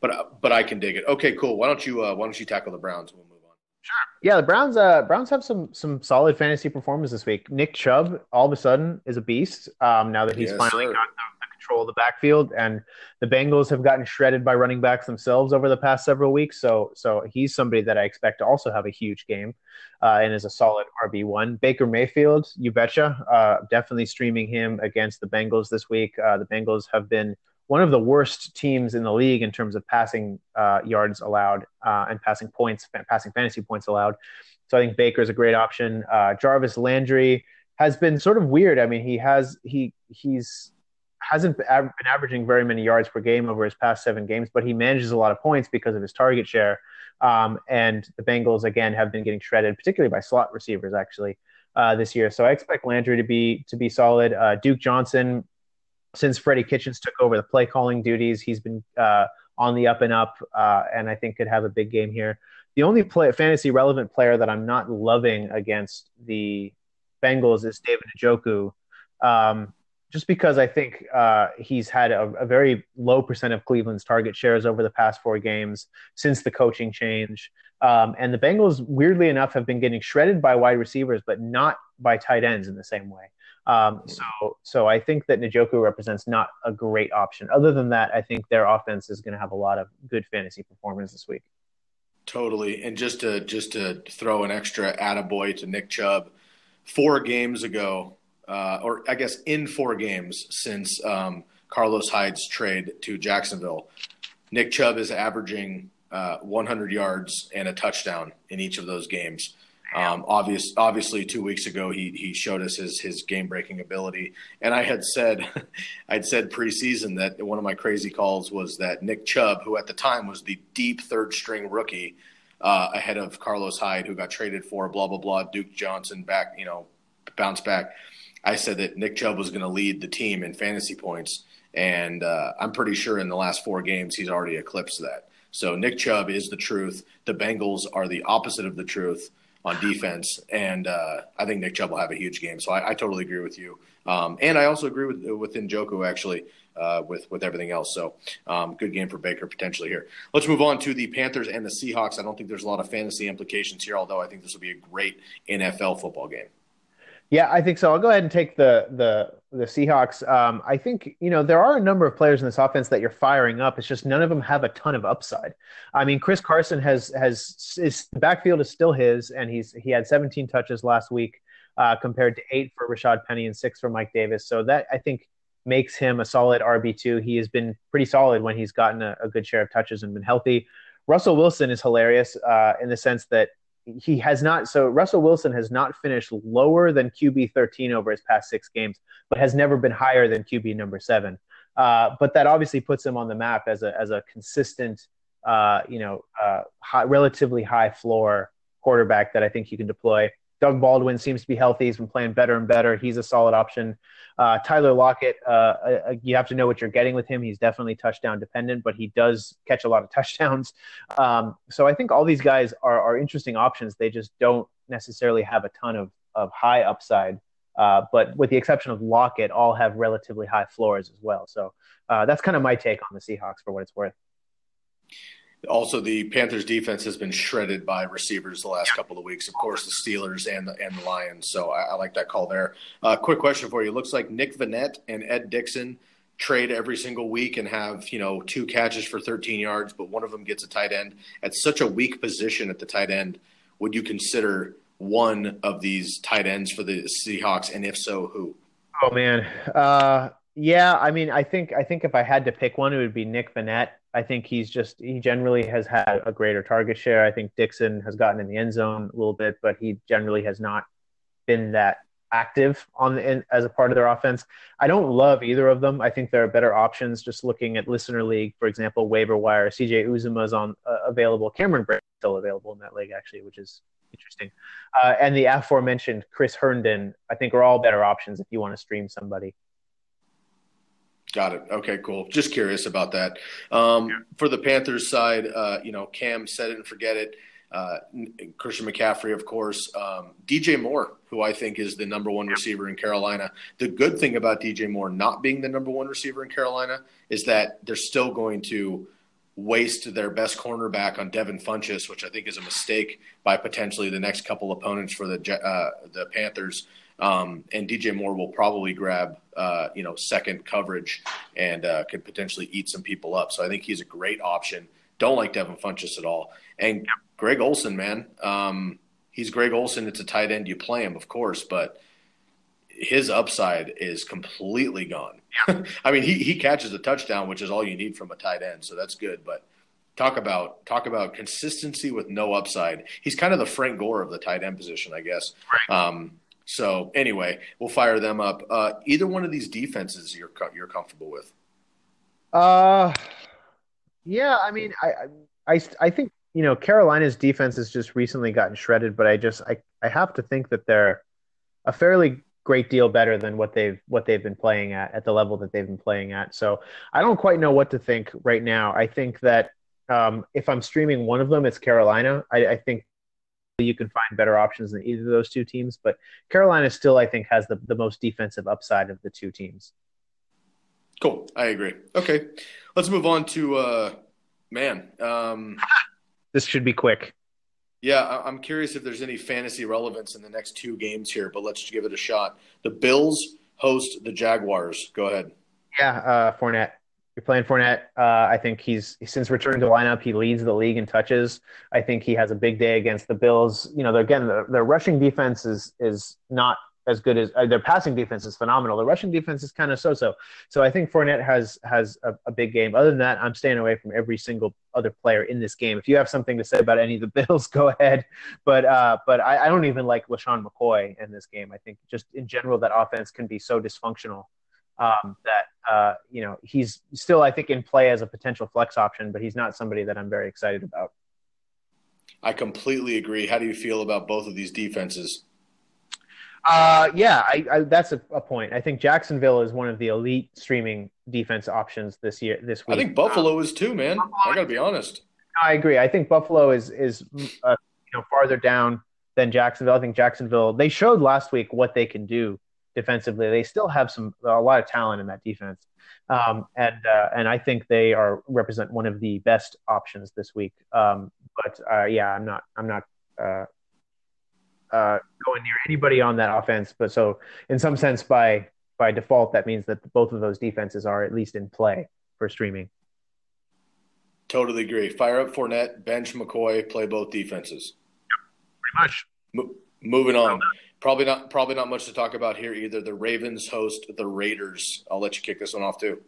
but but I can dig it. Okay, cool. Why don't you uh, why don't you tackle the Browns? We'll move on. Sure. Yeah, the Browns. Uh, Browns have some some solid fantasy performance this week. Nick Chubb all of a sudden is a beast. Um, now that he's yes, finally sir. got the control the backfield. And the Bengals have gotten shredded by running backs themselves over the past several weeks. So so he's somebody that I expect to also have a huge game uh, and is a solid RB one. Baker Mayfield, you betcha, uh, definitely streaming him against the Bengals this week. Uh, the Bengals have been one of the worst teams in the league in terms of passing uh, yards allowed uh, and passing points, passing fantasy points allowed. So I think Baker is a great option. Uh, Jarvis Landry has been sort of weird. I mean, he has he he's hasn't been averaging very many yards per game over his past seven games, but he manages a lot of points because of his target share. Um, and the Bengals again have been getting shredded, particularly by slot receivers actually uh, this year. So I expect Landry to be to be solid. Uh, Duke Johnson, since Freddie Kitchens took over the play calling duties, he's been uh, on the up and up, uh, and I think could have a big game here. The only play, fantasy relevant player that I'm not loving against the Bengals is David Njoku. Um, just because I think uh, he's had a, a, very low percent of Cleveland's target shares over the past four games since the coaching change. Um, and the Bengals, weirdly enough, have been getting shredded by wide receivers, but not by tight ends in the same way. Um, so, so I think that Njoku represents not a great option. Other than that, I think their offense is going to have a lot of good fantasy performance this week. Totally, and just to just to throw an extra attaboy to Nick Chubb, four games ago, uh, or I guess in four games since um, Carlos Hyde's trade to Jacksonville, Nick Chubb is averaging uh, 100 yards and a touchdown in each of those games. Um, obvious, obviously, two weeks ago he he showed us his his game breaking ability, and I had said, I'd said preseason that one of my crazy calls was that Nick Chubb, who at the time was the deep third string rookie, uh, ahead of Carlos Hyde, who got traded for blah blah blah, Duke Johnson back, you know, bounce back. I said that Nick Chubb was going to lead the team in fantasy points, and uh, I'm pretty sure in the last four games he's already eclipsed that. So Nick Chubb is the truth. The Bengals are the opposite of the truth on defense, and uh, I think Nick Chubb will have a huge game. So I, I totally agree with you, um, and I also agree with with Njoku actually. Uh, with with everything else. So um, good game for Baker potentially here. Let's move on to the Panthers and the Seahawks. I don't think there's a lot of fantasy implications here, although I think this will be a great NFL football game. Yeah, I think so. I'll go ahead and take the the the Seahawks. Um, I think you know there are a number of players in this offense that you're firing up. It's just none of them have a ton of upside. I mean, Chris Carson has has his backfield is still his, and he's he had 17 touches last week uh, compared to eight for Rashad Penny and six for Mike Davis. So that I think makes him a solid RB two. He has been pretty solid when he's gotten a, a, good share of touches and been healthy. Russell Wilson is hilarious uh, in the sense that he has not. So Russell Wilson has not finished lower than QB 13 over his past six games, but has never been higher than QB number seven. Uh, but that obviously puts him on the map as a as a consistent, uh, you know, uh, high, relatively high floor quarterback that I think you can deploy. Doug Baldwin seems to be healthy. He's been playing better and better. He's a solid option. Uh, Tyler Lockett, uh, uh, you have to know what you're getting with him. He's definitely touchdown dependent, but he does catch a lot of touchdowns. Um, so I think all these guys are, are interesting options. They just don't necessarily have a ton of, of high upside. Uh, but with the exception of Lockett, all have relatively high floors as well. So uh, that's kind of my take on the Seahawks for what it's worth. Also, the Panthers defense has been shredded by receivers the last couple of weeks. Of course, the Steelers and the, and the Lions. So I, I like that call there. Uh, quick question for you: Looks like Nick Vannett and Ed Dickson trade every single week and have you know two catches for 13 yards, but one of them gets a tight end at such a weak position at the tight end. Would you consider one of these tight ends for the Seahawks, and if so, who? Oh man, uh, yeah. I mean, I think I think if I had to pick one, it would be Nick Vannett. I think he's just he generally has had a greater target share. I think Dickson has gotten in the end zone a little bit, but he generally has not been that active on the in, as a part of their offense. I don't love either of them. I think there are better options. Just looking at listener league, for example, waiver wire. CJ Uzomah is on uh, available. Cameron Brate still available in that league actually, which is interesting. Uh, and the aforementioned Chris Herndon, I think, are all better options if you want to stream somebody. Got it. Okay, cool. Just curious about that. Um, yeah. For the Panthers side, uh, you know, Cam said it and forget it. Uh, Christian McCaffrey, of course. Um, DJ Moore, who I think is the number one receiver in Carolina. The good thing about DJ Moore not being the number one receiver in Carolina is that they're still going to waste their best cornerback on Devin Funchess, which I think is a mistake by potentially the next couple opponents for the uh, the Panthers. Um, and DJ Moore will probably grab uh, you know second coverage and uh, could potentially eat some people up. So I think he's a great option. Don't like Devin Funchess at all. And Greg Olsen, man, um, he's Greg Olsen. It's a tight end. You play him, of course, but his upside is completely gone. I mean, he he catches a touchdown, which is all you need from a tight end, so that's good. But talk about talk about consistency with no upside. He's kind of the Frank Gore of the tight end position, I guess. Right. Um, so anyway, we'll fire them up. Uh, either one of these defenses you're you're comfortable with? Uh, yeah. I mean, I I I think you know Carolina's defense has just recently gotten shredded, but I just I I have to think that they're a fairly great deal better than what they've what they've been playing at at the level that they've been playing at. So I don't quite know what to think right now. I think that um, if I'm streaming one of them, it's Carolina. I, I think you can find better options than either of those two teams. But Carolina still, I think, has the, the most defensive upside of the two teams. Cool. I agree. Okay. Let's move on to, uh, man. Um, this should be quick. Yeah, I'm curious if there's any fantasy relevance in the next two games here, but let's give it a shot. The Bills host the Jaguars. Go ahead. Yeah, uh, Fournette you're playing Fournette. Uh, I think he's since returning to lineup, he leads the league in touches. I think he has a big day against the Bills. You know, again, the, their rushing defense is is not as good as uh, their passing defense is phenomenal. The rushing defense is kind of so-so. So I think Fournette has has a, a, big game. Other than that, I'm staying away from every single other player in this game. If you have something to say about any of the Bills, go ahead. But uh, but I, I don't even like LeSean McCoy in this game. I think just in general that offense can be so dysfunctional um, that uh, you know he's still I think in play as a potential flex option, but he's not somebody that I'm very excited about. I completely agree. How do you feel about both of these defenses? Uh, yeah, I, I, that's a, a, point. I think Jacksonville is one of the elite streaming defense options this year. This week, I think Buffalo is too, man. I got to be honest. I agree. I think Buffalo is is uh, you know farther down than Jacksonville. I think Jacksonville they showed last week what they can do defensively. They still have some a lot of talent in that defense, um, and uh, and I think they are represent one of the best options this week. Um, but uh, yeah, I'm not I'm not uh, uh, going near anybody on that offense. But so in some sense, by by default, that means that both of those defenses are at least in play for streaming. Totally agree. Fire up Fournette, bench McCoy, play both defenses. Yep, pretty much. Mo- moving on. Probably not. Probably not much to talk about here either. The Ravens host the Raiders. I'll let you kick this one off too.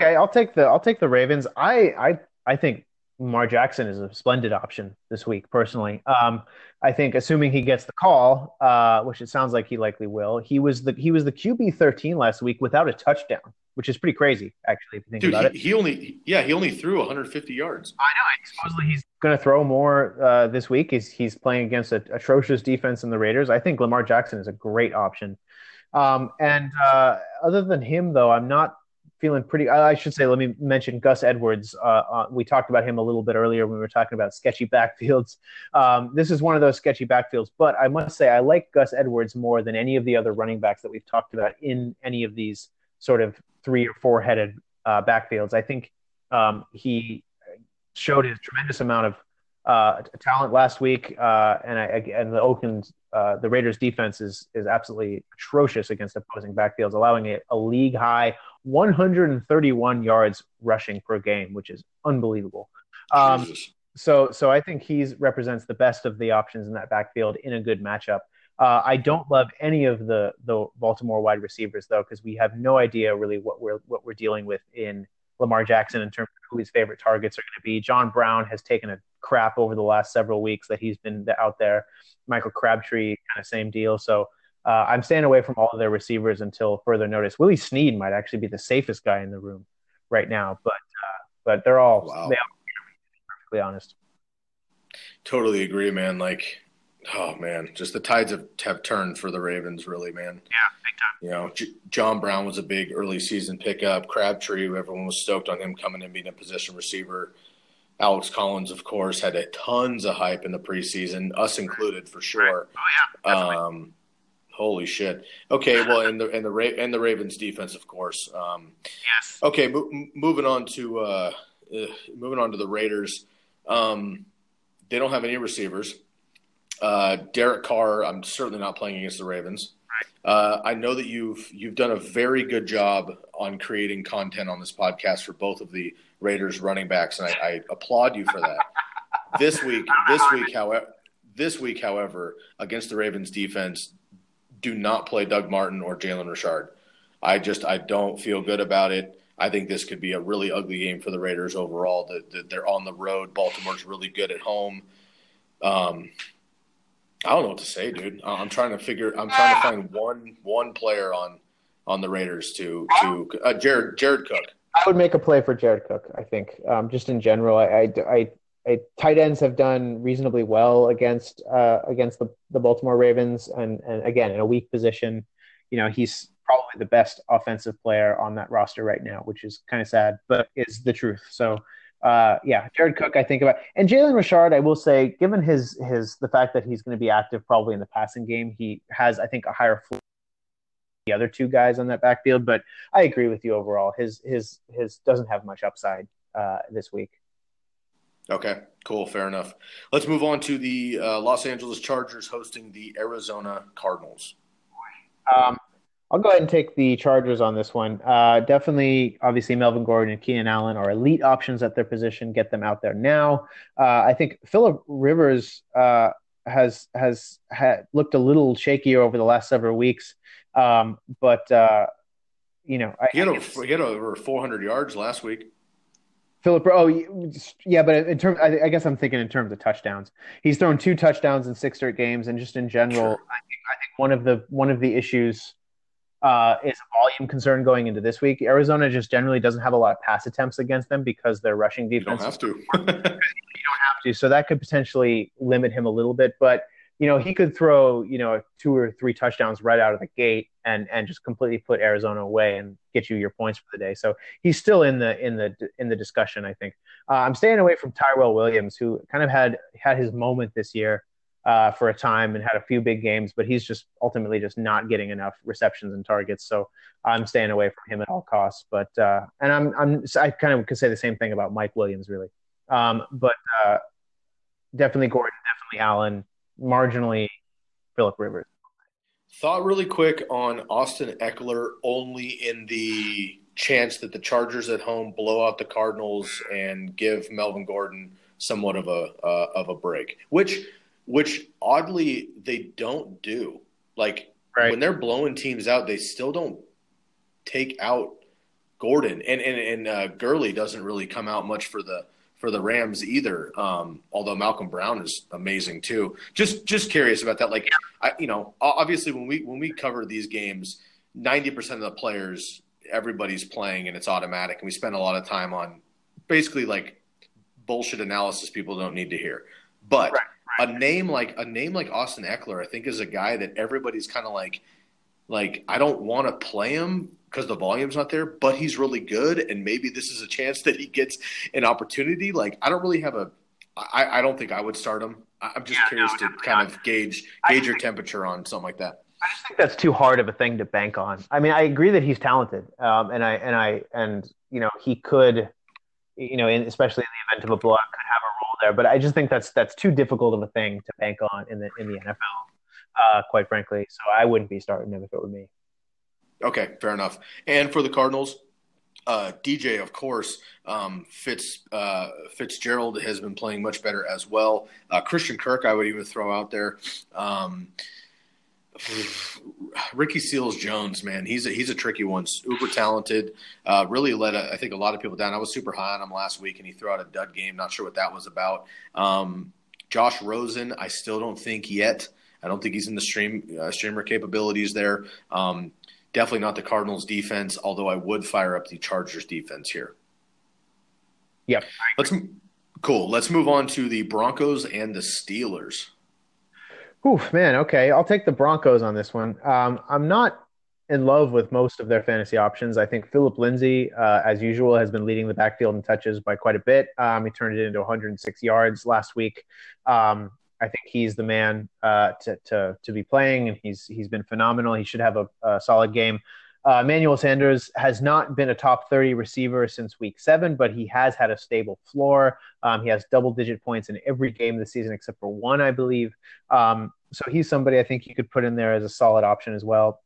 Okay, I'll take the I'll take the Ravens. I I I think Lamar Jackson is a splendid option this week. Personally, um, I think assuming he gets the call, uh, which it sounds like he likely will, he was the he was the QB thirteen last week without a touchdown which is pretty crazy, actually, if you think Dude, about he, it. He only, yeah, he only threw 150 yards. I know. Supposedly he's going to throw more uh, this week. He's, he's playing against an atrocious defense in the Raiders. I think Lamar Jackson is a great option. Um, and uh, other than him, though, I'm not feeling pretty. I should say, let me mention Gus Edwards. Uh, uh, we talked about him a little bit earlier when we were talking about sketchy backfields. Um, this is one of those sketchy backfields, but I must say, I like Gus Edwards more than any of the other running backs that we've talked about in any of these sort of three or four headed uh, backfields. I think um, he showed his tremendous amount of uh, talent last week, uh, and I, and the Oakland uh, the Raiders defense is is absolutely atrocious against opposing backfields, allowing a, a league high 131 yards rushing per game, which is unbelievable. Um, so so I think he represents the best of the options in that backfield in a good matchup. Uh, I don't love any of the the Baltimore wide receivers though, because we have no idea really what we're what we're dealing with in Lamar Jackson in terms of who his favorite targets are going to be. John Brown has taken a crap over the last several weeks that he's been out there. Michael Crabtree, kind of same deal. So uh, I'm staying away from all of their receivers until further notice. Willie Snead might actually be the safest guy in the room right now, but uh, but they're all wow. they all perfectly honest. Totally agree, man. Like, oh man, just the tides have, have turned for the Ravens, really, man. Yeah, big time. You know, J- John Brown was a big early season pickup. Crabtree, everyone was stoked on him coming and being a position receiver. Alex Collins, of course, had a tons of hype in the preseason, us included for sure. Oh yeah, um, Holy shit. Okay, well, and the and the Ra- and the Ravens defense, of course. Um, yes. Okay, mo- moving on to uh, uh, moving on to the Raiders. Um, they don't have any receivers. Uh, Derek Carr, I'm certainly not playing against the Ravens. Uh, I know that you've you've done a very good job on creating content on this podcast for both of the Raiders running backs, and I, I applaud you for that. this week, this week, however, this week, however, against the Ravens defense, do not play Doug Martin or Jalen Richard. I just I don't feel good about it. I think this could be a really ugly game for the Raiders overall. That the, they're on the road. Baltimore's really good at home. Um, I don't know what to say, dude. I'm trying to figure. I'm trying to find one one player on on the Raiders to to uh, Jared Jared Cook. I would make a play for Jared Cook. I think um, just in general, I, I, I I, tight ends have done reasonably well against uh, against the, the Baltimore Ravens, and and again in a weak position, you know he's probably the best offensive player on that roster right now, which is kind of sad, but is the truth. So. Uh, yeah, Jared Cook, I think about, and Jalen Richard. I will say, given his his the fact that he's going to be active probably in the passing game, he has, I think, a higher floor the other two guys on that backfield. But I agree with you overall. His his his doesn't have much upside uh, this week. Okay, cool, fair enough. Let's move on to the uh, Los Angeles Chargers hosting the Arizona Cardinals. Um, I'll go ahead and take the Chargers on this one. Uh, definitely, obviously, Melvin Gordon and Keenan Allen are elite options at their position. Get them out there now. Uh, I think Philip Rivers uh, has has had looked a little shakier over the last several weeks, um, but uh, you know, I, he, had over, he had over 400 yards last week. Philip, oh yeah, but in terms, I, I, guess I'm thinking in terms of touchdowns. He's thrown two touchdowns in six straight games, and just in general, sure. I, think, I think one of the one of the issues uh, is a volume concern going into this week. Arizona just generally doesn't have a lot of pass attempts against them because their rushing defense. You don't have to. you don't have to, so that could potentially limit him a little bit. But you know, he could throw, you know, two or three touchdowns right out of the gate and and just completely put Arizona away and get you your points for the day. So he's still in the in the in the discussion. I think uh, I'm staying away from Tyrell Williams, who kind of had had his moment this year uh, for a time and had a few big games, but he's just ultimately just not getting enough receptions and targets. So I'm staying away from him at all costs. But uh, and I'm I'm I kind of could say the same thing about Mike Williams, really. Um, but uh, definitely Gordon, definitely Allen marginally Philip Rivers. Thought really quick on Austin Ekeler only in the chance that the Chargers at home blow out the Cardinals and give Melvin Gordon somewhat of a uh, of a break, which which oddly they don't do. Like right. when they're blowing teams out, they still don't take out Gordon and and and uh, Gurley doesn't really come out much for the for the Rams either. Um, although Malcolm Brown is amazing too. Just just curious about that. Like, I, you know, obviously when we when we cover these games, ninety percent of the players, everybody's playing and it's automatic, and we spend a lot of time on basically like bullshit analysis people don't need to hear. But right. A name like a name like Austin Ekeler, I think, is a guy that everybody's kind of like, like I don't want to play him because the volume's not there, but he's really good, and maybe this is a chance that he gets an opportunity. Like I don't really have a, I, I don't think I would start him. I'm just yeah, curious no, to kind of gauge gauge your temperature on something like that. I just think that's too hard of a thing to bank on. I mean, I agree that he's talented, um, and I and I and you know he could, you know, in, especially in the event of a blowout, could have a role there. But I just think that's that's too difficult of a thing to bank on in the in the NFL, uh, quite frankly. So I wouldn't be starting him if it were me. Okay, fair enough. And for the Cardinals, uh, DJ, of course, um, Fitz uh, Fitzgerald has been playing much better as well. Uh, Christian Kirk, I would even throw out there. Um, Ricky Seals Jones, man, he's a, he's a tricky one. Uber talented. Uh, really let a, I think a lot of people down. I was super high on him last week, and he threw out a dud game. Not sure what that was about. Um, Josh Rosen, I still don't think yet I don't think he's in the stream uh, streamer capabilities there. Um, definitely not the Cardinals defense, although I would fire up the Chargers defense here. Yep. Let's cool. Let's move on to the Broncos and the Steelers. Oof, man. Okay, I'll take the Broncos on this one. Um, I'm not in love with most of their fantasy options. I think Philip Lindsay, uh, as usual, has been leading the backfield in touches by quite a bit. Um, he turned it into 106 yards last week. Um, I think he's the man uh, to, to to be playing, and he's he's been phenomenal. He should have a, a solid game. Uh, Emmanuel Sanders has not been a top 30 receiver since week seven, but he has had a stable floor. Um, he has double digit points in every game this season except for one, I believe. Um, so he's somebody I think you could put in there as a solid option as well.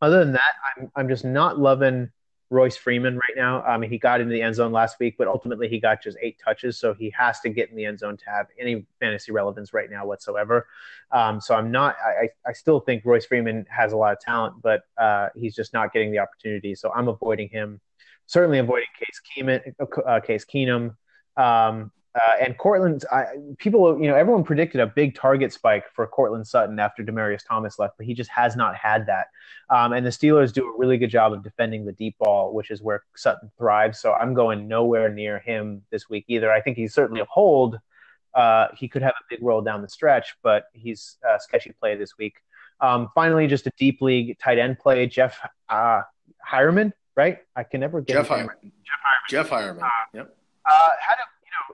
Other than that, I'm, I'm just not loving Royce Freeman right now. I mean, he got into the end zone last week, but ultimately he got just eight touches, so he has to get in the end zone to have any fantasy relevance right now whatsoever. Um, so I'm not. I, I still think Royce Freeman has a lot of talent, but uh, he's just not getting the opportunity. So I'm avoiding him. Certainly avoiding Case Keenum. Uh, Case Keenum. Um, uh, and Courtland, I, people, you know, everyone predicted a big target spike for Courtland Sutton after Demaryius Thomas left, but he just has not had that. Um, and the Steelers do a really good job of defending the deep ball, which is where Sutton thrives. So I'm going nowhere near him this week either. I think he's certainly a hold. Uh, he could have a big role down the stretch, but he's a sketchy play this week. Um, finally, just a deep league tight end play. Jeff uh, Heuerman, right? I can never get Jeff Heuerman. Jeff Heuerman. Jeff Heuerman. Uh, yep. Uh, had a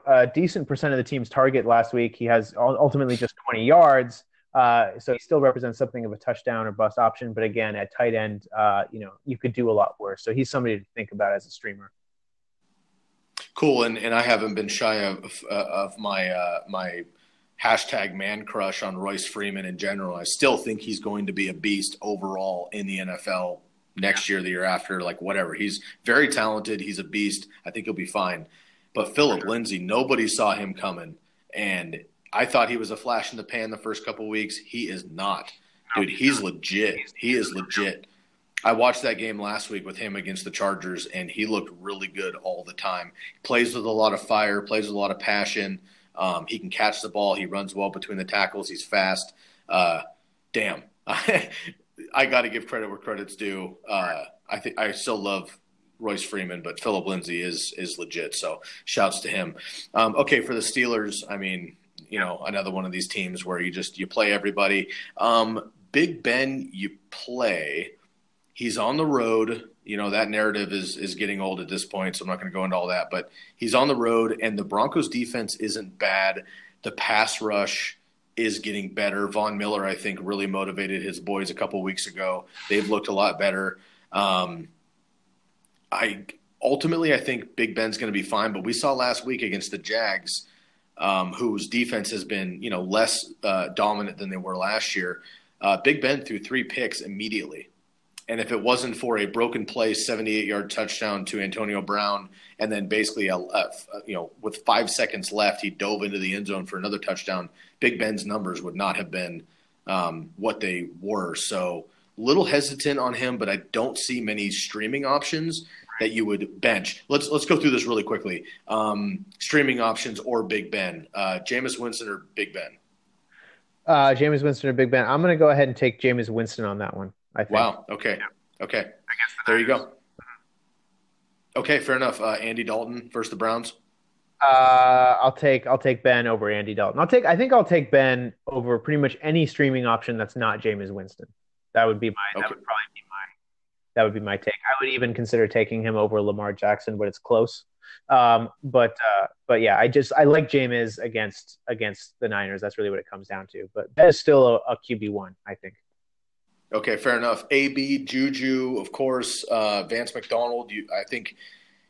a decent percent of the team's target last week. He has ultimately just 20 yards. Uh, so he still represents something of a touchdown or bust option. But again, at tight end, uh, you know, you could do a lot worse. So he's somebody to think about as a streamer. Cool. And, and I haven't been shy of, uh, of my, uh, my hashtag man crush on Royce Freeman in general. I still think he's going to be a beast overall in the NFL next year, the year after, like whatever. He's very talented. He's a beast. I think he'll be fine. But Philip Lindsay, nobody saw him coming, and I thought he was a flash in the pan the first couple weeks. He is not, dude. He's legit. He is legit. I watched that game last week with him against the Chargers, and he looked really good all the time. Plays with a lot of fire, plays with a lot of passion. Um, he can catch the ball. He runs well between the tackles. He's fast. Uh, damn, I got to give credit where credit's due. Uh, I think I still love Royce Freeman, but Philip Lindsay is is legit. So shouts to him. Um, okay, for the Steelers, I mean, you know, another one of these teams where you just you play everybody. Um, Big Ben, you play. He's on the road. You know that narrative is is getting old at this point, so I'm not going to go into all that. But he's on the road, and the Broncos' defense isn't bad. The pass rush is getting better. Von Miller, I think, really motivated his boys a couple weeks ago. They've looked a lot better. Um, I ultimately I think Big Ben's going to be fine, but we saw last week against the Jags, um, whose defense has been you know less uh, dominant than they were last year. Uh, Big Ben threw three picks immediately, and if it wasn't for a broken play, 78 yard touchdown to Antonio Brown, and then basically a, a, you know with five seconds left, he dove into the end zone for another touchdown. Big Ben's numbers would not have been um, what they were. So little hesitant on him, but I don't see many streaming options that you would bench. Let's let's go through this really quickly. Um, streaming options or Big Ben, uh, Jameis Winston or Big Ben. Uh, Jameis Winston or Big Ben. I'm going to go ahead and take Jameis Winston on that one. I think. Wow. Okay. Yeah. Okay. there you go. Okay, fair enough. Uh, Andy Dalton versus the Browns. Uh, I'll take I'll take Ben over Andy Dalton. I'll take I think I'll take Ben over pretty much any streaming option that's not Jameis Winston. That would be my okay. that would probably be my that would be my take. I would even consider taking him over Lamar Jackson, but it's close. Um, but uh, but yeah, I just I like Jameis against against the Niners. That's really what it comes down to. But that is still a, a QB one, I think. Okay, fair enough. AB Juju, of course. Uh, Vance McDonald. You, I think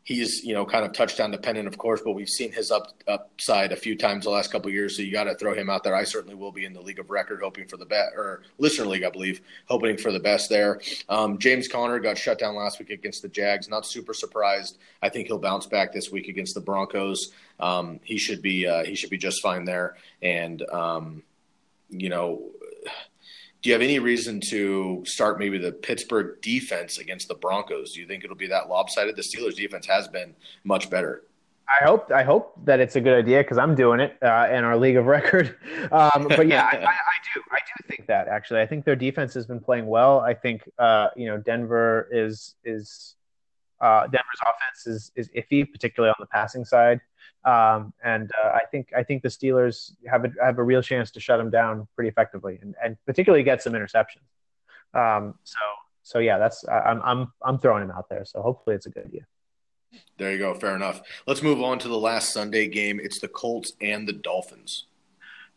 he's you know kind of touchdown dependent, of course, but we've seen his up upside a few times the last couple years. So you got to throw him out there. I certainly will be in the league of record, hoping for the best, or listener league, I believe, hoping for the best there. Um, James Conner got shut down last week against the Jags. Not super surprised. I think he'll bounce back this week against the Broncos. Um, he should be uh, he should be just fine there, and um, you know do you have any reason to start maybe the Pittsburgh defense against the Broncos? Do you think it'll be that lopsided? The Steelers defense has been much better. I hope I hope that it's a good idea because I'm doing it uh, in our league of record. Um, but yeah, I, I, I, do I do think that actually. I think their defense has been playing well. I think uh, you know Denver is is uh, Denver's offense is is iffy, particularly on the passing side. Um, and uh, I think I think the Steelers have a have a real chance to shut them down pretty effectively, and, and particularly get some interceptions. Um, so so yeah, that's I'm I'm I'm throwing him out there. So hopefully it's a good idea. There you go. Fair enough. Let's move on to the last Sunday game. It's the Colts and the Dolphins.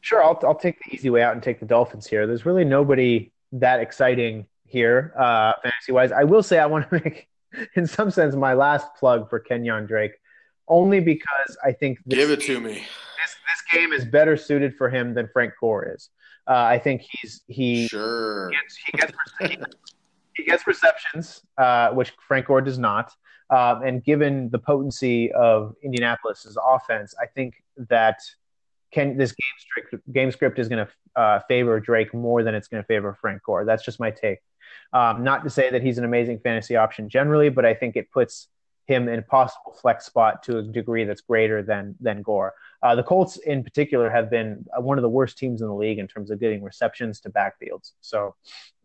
Sure, I'll I'll take the easy way out and take the Dolphins here. There's really nobody that exciting here, uh, fantasy wise. I will say I want to make, in some sense, my last plug for Kenyan Drake, only because I think this, give it to me. This this game is better suited for him than Frank Gore is. Uh, I think he's he sure he gets he gets, he gets receptions, uh, which Frank Gore does not. Um, and given the potency of Indianapolis's offense, I think that can this game script, game script is going to uh, favor Drake more than it's going to favor Frank Gore. That's just my take. Um, not to say that he's an amazing fantasy option generally, but I think it puts him in a possible flex spot to a degree that's greater than than Gore. Uh, the Colts, in particular, have been uh, one of the worst teams in the league in terms of getting receptions to backfields. So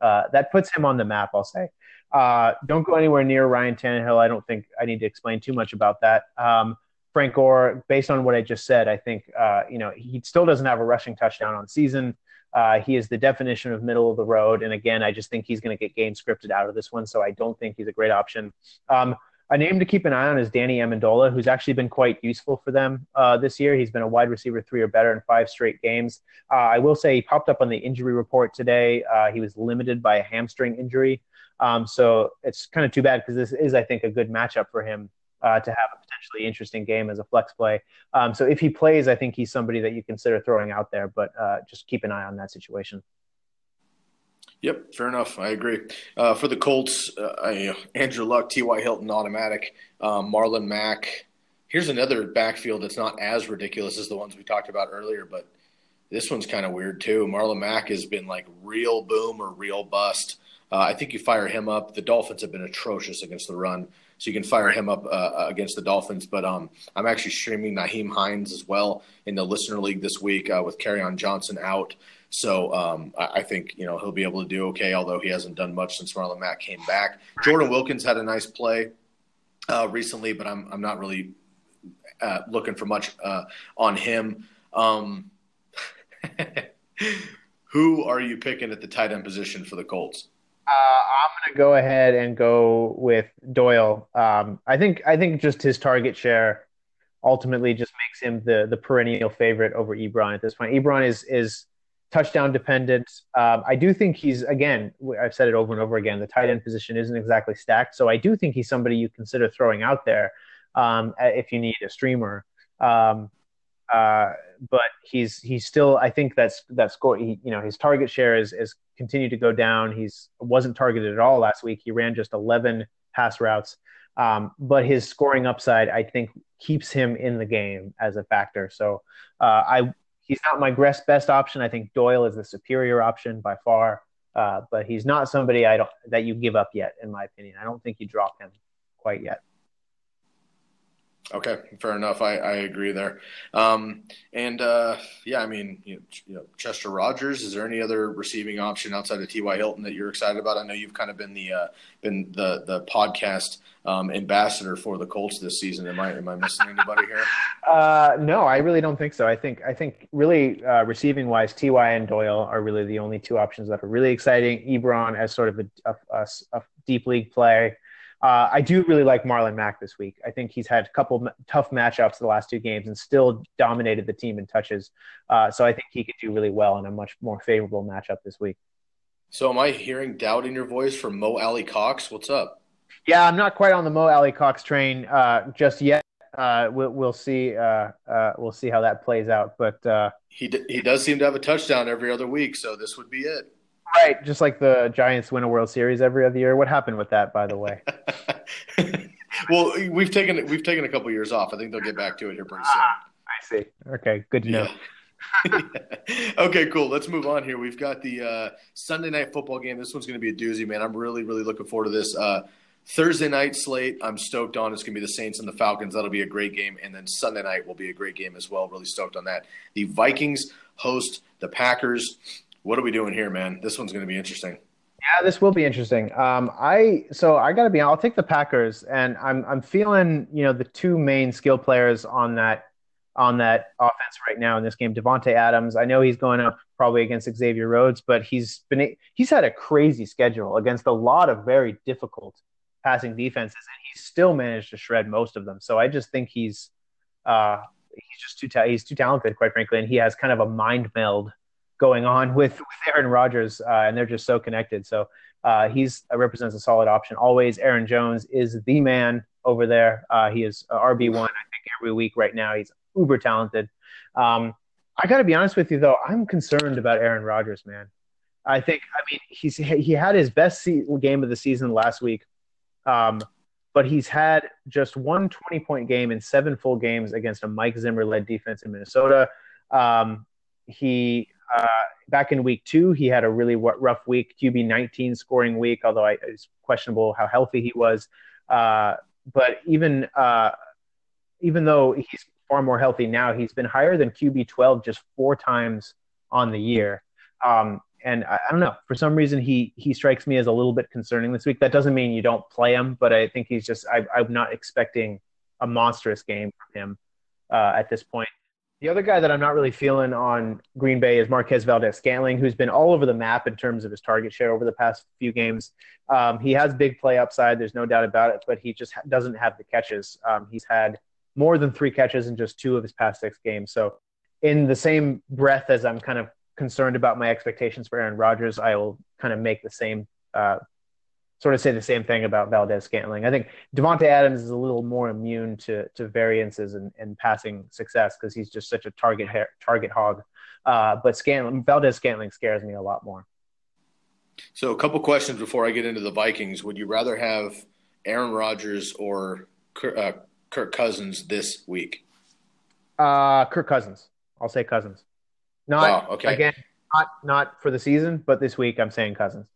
uh, that puts him on the map, I'll say. Uh, don't go anywhere near Ryan Tannehill. I don't think I need to explain too much about that. Um, Frank Gore, based on what I just said, I think uh, you know he still doesn't have a rushing touchdown on season. Uh, he is the definition of middle of the road, and again, I just think he's going to get game scripted out of this one. So I don't think he's a great option. Um, a name to keep an eye on is Danny Amendola, who's actually been quite useful for them uh, this year. He's been a wide receiver three or better in five straight games. Uh, I will say he popped up on the injury report today. Uh, he was limited by a hamstring injury. Um, so it's kind of too bad because this is, I think, a good matchup for him uh, to have a potentially interesting game as a flex play. Um, so if he plays, I think he's somebody that you consider throwing out there, but uh, just keep an eye on that situation. Yep, fair enough. I agree. Uh, for the Colts, uh, Andrew Luck, T.Y. Hilton, automatic. Um, Marlon Mack. Here's another backfield that's not as ridiculous as the ones we talked about earlier, but this one's kind of weird too. Marlon Mack has been like real boom or real bust. Uh, I think you fire him up. The Dolphins have been atrocious against the run, so you can fire him up uh, uh against the Dolphins. But um, I'm actually streaming Nyheim Hines as well in the listener league this week uh, with on Johnson out. So um, I, I, think you know he'll be able to do okay, although he hasn't done much since Marlon Mack came back. Jordan Wilkins had a nice play uh, recently, but I'm I'm not really uh, looking for much on him. Um, who are you picking at the tight end position for the Colts? Uh, I'm going to go ahead and go with Doyle. Um, I think I think just his target share ultimately just makes him the the perennial favorite over Ebron at this point. Ebron is is touchdown dependent. Um, I do think he's again. I've said it over and over again. The tight end position isn't exactly stacked, so I do think he's somebody you consider throwing out there um, if you need a streamer. Um, uh, but he's he's still. I think that's that's score. He, you know, his target share is is continued to go down. He's wasn't targeted at all last week. He ran just 11 pass routes, um, but his scoring upside, I think, keeps him in the game as a factor. So uh, I he's not my best option. I think Doyle is the superior option by far, uh, but he's not somebody I don't that you give up yet, in my opinion. I don't think you drop him quite yet. Okay, fair enough. I, I agree there. Um, and uh, yeah, I mean, you know, you know, Chester Rogers. Is there any other receiving option outside of T.Y. Hilton that you're excited about? I know you've kind of been the uh, been the the podcast um, ambassador for the Colts this season. Am I am I missing anybody here? Uh, no, I really don't think so. I think I think really uh, receiving wise, Ty and Doyle are really the only two options that are really exciting. Ebron as sort of a, a, a, a deep league play. Uh, I do really like Marlon Mack this week. I think he's had a couple tough matchups the last two games and still dominated the team in touches. Uh, so I think he could do really well in a much more favorable matchup this week. So am I hearing doubt in your voice from Mo Alie-Cox? What's up? Yeah, I'm not quite on the Mo Alie-Cox train uh, just yet. Uh, we'll, we'll, see. Uh, uh, we'll see how that plays out. But he d- he does seem to have a touchdown every other week, so this would be it. Right, just like the Giants win a World Series every other year. What happened with that, by the way? well, we've taken we've taken a couple years off. I think they'll get back to it here pretty soon. Ah, I see. Okay, good to know. Yeah. okay, cool. Let's move on here. We've got the uh, Sunday night football game. This one's going to be a doozy, man. I'm really, really looking forward to this. Uh, Thursday night slate, I'm stoked on. It's going to be the Saints and the Falcons. That'll be a great game. And then Sunday night will be a great game as well. Really stoked on that. The Vikings host the Packers. What are we doing here, man? This one's going to be interesting. Yeah, this will be interesting. Um, I so I got to be. I'll take the Packers, and I'm I'm feeling you know the two main skill players on that on that offense right now in this game. Davante Adams. I know he's going up probably against Xavier Rhodes, but he's been he's had a crazy schedule against a lot of very difficult passing defenses, and he's still managed to shred most of them. So I just think he's uh, he's just too ta- he's too talented, quite frankly, and he has kind of a mind meld going on with, with Aaron Rodgers, uh, and they're just so connected. So uh, he's uh, represents a solid option always. Aaron Jones is the man over there. Uh, he is RB one, I think, every week right now. He's uber talented. Um, I got to be honest with you though, I'm concerned about Aaron Rodgers, man. I think, I mean, he's he had his best se- game of the season last week um, but he's had just one 20 point game in seven full games against a Mike Zimmer led defense in Minnesota. Um, he, uh, back in week two, he had a really rough week, QB 19 scoring week, although I, it's questionable how healthy he was. Uh, but even, uh, even though he's far more healthy now, he's been higher than QB 12 just four times on the year. Um, and I, I, don't know for some reason he he strikes me as a little bit concerning this week. That doesn't mean you don't play him, but I think he's just I, am not expecting a monstrous game from him uh, at this point. The other guy that I'm not really feeling on Green Bay is Marquez Valdes-Scantling, who's been all over the map in terms of his target share over the past few games. Um, he has big play upside, there's no doubt about it, but he just doesn't have the catches. Um, he's had more than three catches in just two of his past six games. So, in the same breath as I'm kind of concerned about my expectations for Aaron Rodgers, I will kind of make the same, uh, sort of say the same thing about Valdes-Scantling. I think Davante Adams is a little more immune to to variances and, and passing success because he's just such a target target hog. Uh, but Scantling, Valdes-Scantling scares me a lot more. So, a couple questions before I get into the Vikings. Would you rather have Aaron Rodgers or Kirk, uh, Kirk Cousins this week? Uh, Kirk Cousins. I'll say Cousins. Not okay. Again, not not for the season, but this week I'm saying Cousins.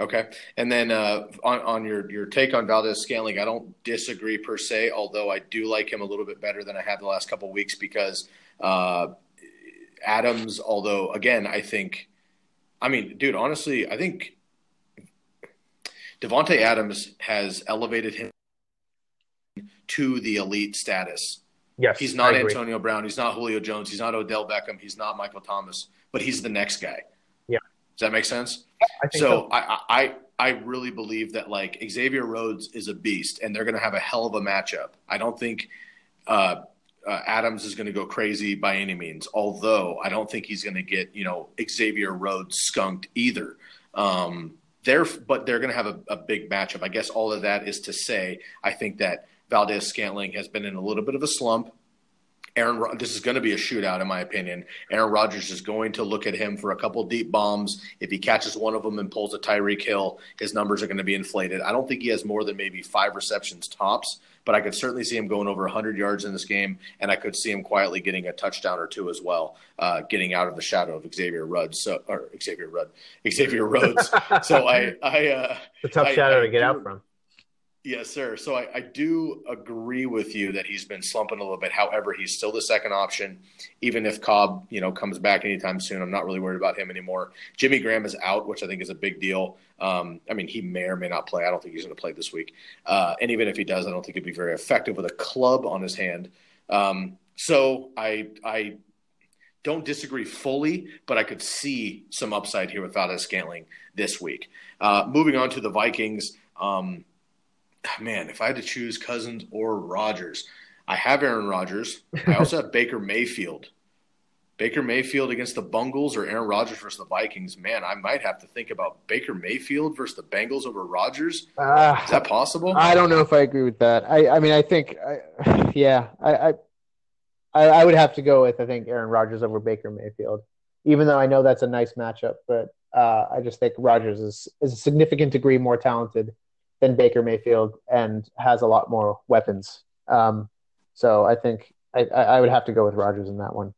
Okay, and then uh, on on your your take on Valdes-Scantling, I don't disagree per se. Although I do like him a little bit better than I have the last couple weeks because uh, Adams. Although again, I think, I mean, dude, honestly, I think Davante Adams has elevated him to the elite status Yes, he's not Antonio Brown. He's not Julio Jones. He's not Odell Beckham. He's not Michael Thomas. But he's the next guy. Does that make sense? I so, so. I, I I really believe that like Xavier Rhodes is a beast, and they're going to have a hell of a matchup. I don't think uh, uh, Adams is going to go crazy by any means. Although I don't think he's going to get you know Xavier Rhodes skunked either. Um, they're but they're going to have a, a big matchup. I guess all of that is to say, I think that Valdes-Scantling has been in a little bit of a slump. Aaron, this is going to be a shootout, in my opinion. Aaron Rodgers is going to look at him for a couple deep bombs. If he catches one of them and pulls a Tyreek Hill, his numbers are going to be inflated. I don't think he has more than maybe five receptions tops, but I could certainly see him going over 100 yards in this game, and I could see him quietly getting a touchdown or two as well, uh, getting out of the shadow of Xavier Rhodes. So, or Xavier Rudd, Xavier Rhodes. so I, I, uh, a tough I, shadow I, to get out from. Yes, sir. So I, I, do agree with you that he's been slumping a little bit. However, he's still the second option. Even if Cobb, you know, comes back anytime soon, I'm not really worried about him anymore. Jimmy Graham is out, which I think is a big deal. Um, I mean, he may or may not play. I don't think he's going to play this week. Uh, and even if he does, I don't think he'd be very effective with a club on his hand. Um, so I I don't disagree fully, but I could see some upside here without Valdes-Scantling this week. Uh, moving on to the Vikings. Um, man, if I had to choose Cousins or Rodgers, I have Aaron Rodgers. I also have Baker Mayfield. Baker Mayfield against the Bungles or Aaron Rodgers versus the Vikings. Man, I might have to think about Baker Mayfield versus the Bengals over Rodgers. Uh, Is that possible? I don't know if I agree with that. I, I mean, I think, I, yeah, I, I, I would have to go with I think Aaron Rodgers over Baker Mayfield, even though I know that's a nice matchup. But uh, I just think Rodgers is is a significant degree more talented than Baker Mayfield and has a lot more weapons. Um, so I think I, I would have to go with Rodgers in that one.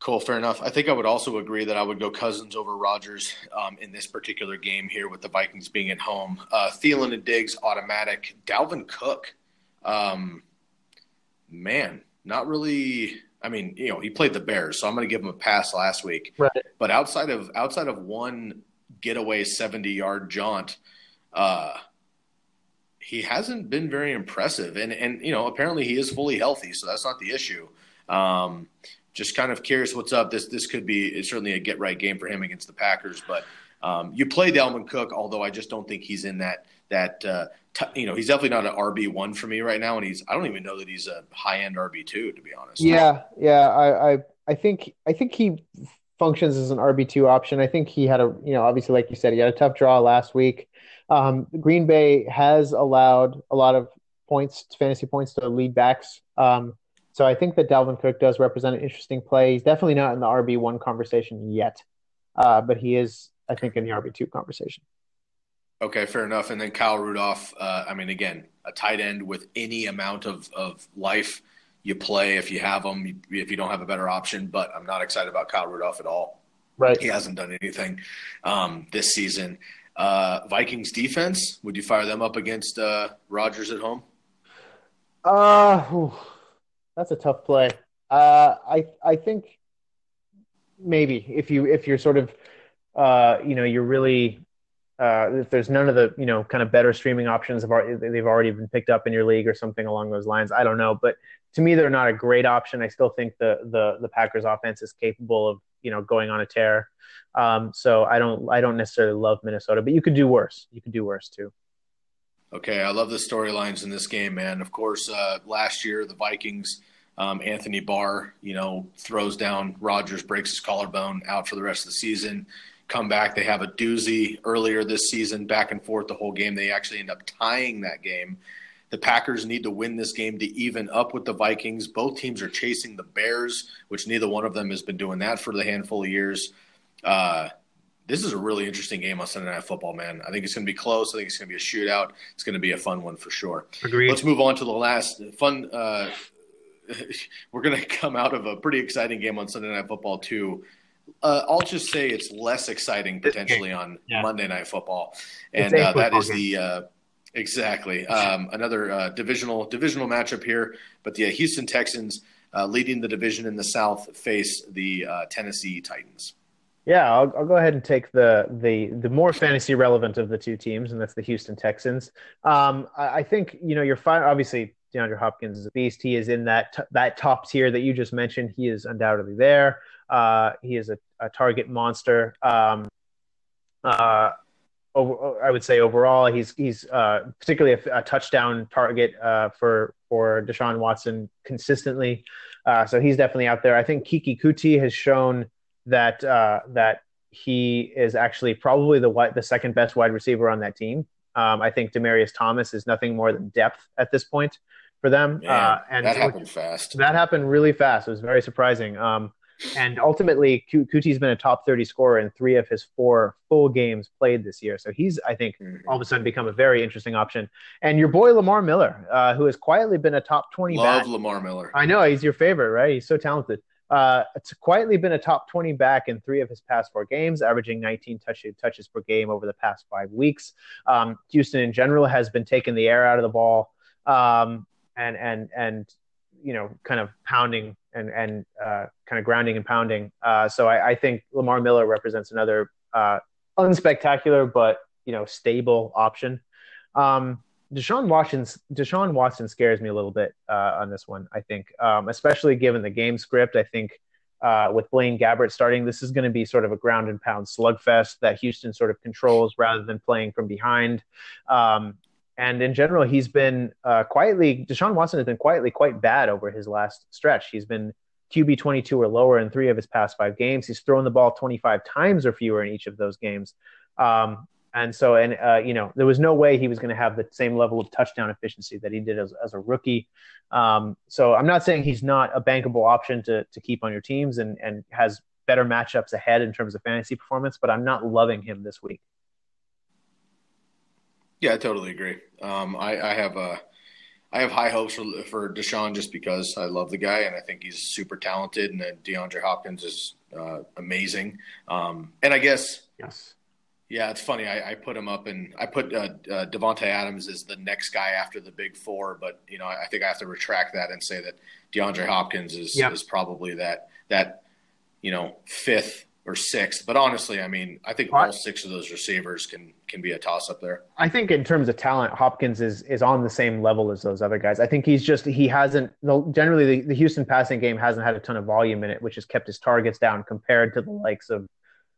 Cool, fair enough. I think I would also agree that I would go Cousins over Rodgers um, in this particular game here with the Vikings being at home. Uh, Thielen and Diggs automatic. Dalvin Cook, um, man, not really. I mean, you know, he played the Bears, so I'm going to give him a pass last week. Right. But outside of outside of one getaway 70 yard jaunt, uh, he hasn't been very impressive. And and you know, apparently he is fully healthy, so that's not the issue. Um, just kind of curious what's up. This this could be certainly a get right game for him against the Packers, but um, you play Dalvin Cook, although I just don't think he's in that that uh, t- you know he's definitely not an RB one for me right now, and he's I don't even know that he's a high end RB two to be honest. Yeah, yeah, I, I I think I think he functions as an RB two option. I think he had a you know obviously like you said he had a tough draw last week. Um, Green Bay has allowed a lot of points, fantasy points to lead backs. Um, so I think that Dalvin Cook does represent an interesting play. He's definitely not in the RB one conversation yet, uh, but he is, I think, in the RB two conversation. Okay, fair enough. And then Kyle Rudolph. Uh, I mean, again, a tight end with any amount of of life you play if you have them. If you don't have a better option, but I'm not excited about Kyle Rudolph at all. Right. He hasn't done anything um, this season. Uh, Vikings defense. Would you fire them up against uh, Rodgers at home? Uh, whew. That's a tough play. Uh, I I think maybe if you if you're sort of uh, you know you're really uh, if there's none of the you know kind of better streaming options have already, they've already been picked up in your league or something along those lines. I don't know, but to me they're not a great option. I still think the the the Packers offense is capable of you know going on a tear. Um, so I don't I don't necessarily love Minnesota, but you could do worse. You could do worse too. Okay, I love the storylines in this game, man. Of course, uh, last year the Vikings, um, Anthony Barr, you know, throws down Rodgers, breaks his collarbone, out for the rest of the season. Come back, they have a doozy earlier this season, back and forth the whole game. They actually end up tying that game. The Packers need to win this game to even up with the Vikings. Both teams are chasing the Bears, which neither one of them has been doing that for the handful of years. Uh, this is a really interesting game on Sunday Night Football, man. I think it's going to be close. I think it's going to be a shootout. It's going to be a fun one for sure. Agreed. Let's move on to the last fun. Uh, we're going to come out of a pretty exciting game on Sunday Night Football too. Uh, I'll just say it's less exciting potentially on Yeah. Monday Night Football, and uh, that is the uh, exactly um, another uh, divisional divisional matchup here. But the uh, Houston Texans, uh, leading the division in the South, face the uh, Tennessee Titans. Yeah, I'll, I'll go ahead and take the the the more fantasy relevant of the two teams, and that's the Houston Texans. Um, I, I think you know you're fine. Obviously, DeAndre Hopkins is a beast. He is in that t- that top tier that you just mentioned. He is undoubtedly there. Uh, he is a, a target monster. Um, uh, over, I would say overall, he's he's uh, particularly a, a touchdown target uh, for for Deshaun Watson consistently. Uh, so he's definitely out there. I think Keke Coutee has shown that uh, that he is actually probably the the second best wide receiver on that team. Um, I think Demaryius Thomas is nothing more than depth at this point for them. Man, uh, and that happened fast. that happened really fast. It was very surprising. Um, and ultimately, Coutee's been a top 30 scorer in three of his four full games played this year. So he's, I think, Mhm. all of a sudden become a very interesting option. And your boy Lamar Miller, uh, who has quietly been a top 20 Love back. Lamar Miller. I know he's your favorite, right? He's so talented. Uh, it's quietly been a top 20 back in three of his past four games, averaging 19 touch, touches per game over the past five weeks. Um, Houston in general has been taking the air out of the ball um, and and and you know kind of pounding and and uh, kind of grounding and pounding. Uh, so I, I think Lamar Miller represents another uh, unspectacular but you know stable option. Um, Deshaun Watson's Deshaun Watson scares me a little bit uh, on this one. I think, um, especially given the game script. I think uh, with Blaine Gabbert starting, this is going to be sort of a ground and pound slugfest that Houston sort of controls rather than playing from behind. Um, and in general, he's been uh, quietly. Deshaun Watson has been quietly quite bad over his last stretch. He's been QB 22 or lower in three of his past five games. He's thrown the ball 25 times or fewer in each of those games. Um, and so, and uh, you know, there was no way he was going to have the same level of touchdown efficiency that he did as, as a rookie. Um, so I'm not saying he's not a bankable option to to keep on your teams and and has better matchups ahead in terms of fantasy performance, but I'm not loving him this week. Yeah, I totally agree. Um, I, I have a, I have high hopes for for Deshaun just because I love the guy and I think he's super talented and DeAndre Hopkins is uh, amazing. Um, and I guess Yes. yeah, it's funny. I, I put him up and I put uh, uh, Davante Adams as the next guy after the big four, but you know I think I have to retract that and say that DeAndre Hopkins is Yeah. is probably that that you know fifth or sixth. But honestly, I mean, I think all six of those receivers can can be a toss up there. I think in terms of talent, Hopkins is is on the same level as those other guys. I think he's just he hasn't generally the, the Houston passing game hasn't had a ton of volume in it, which has kept his targets down compared to the likes of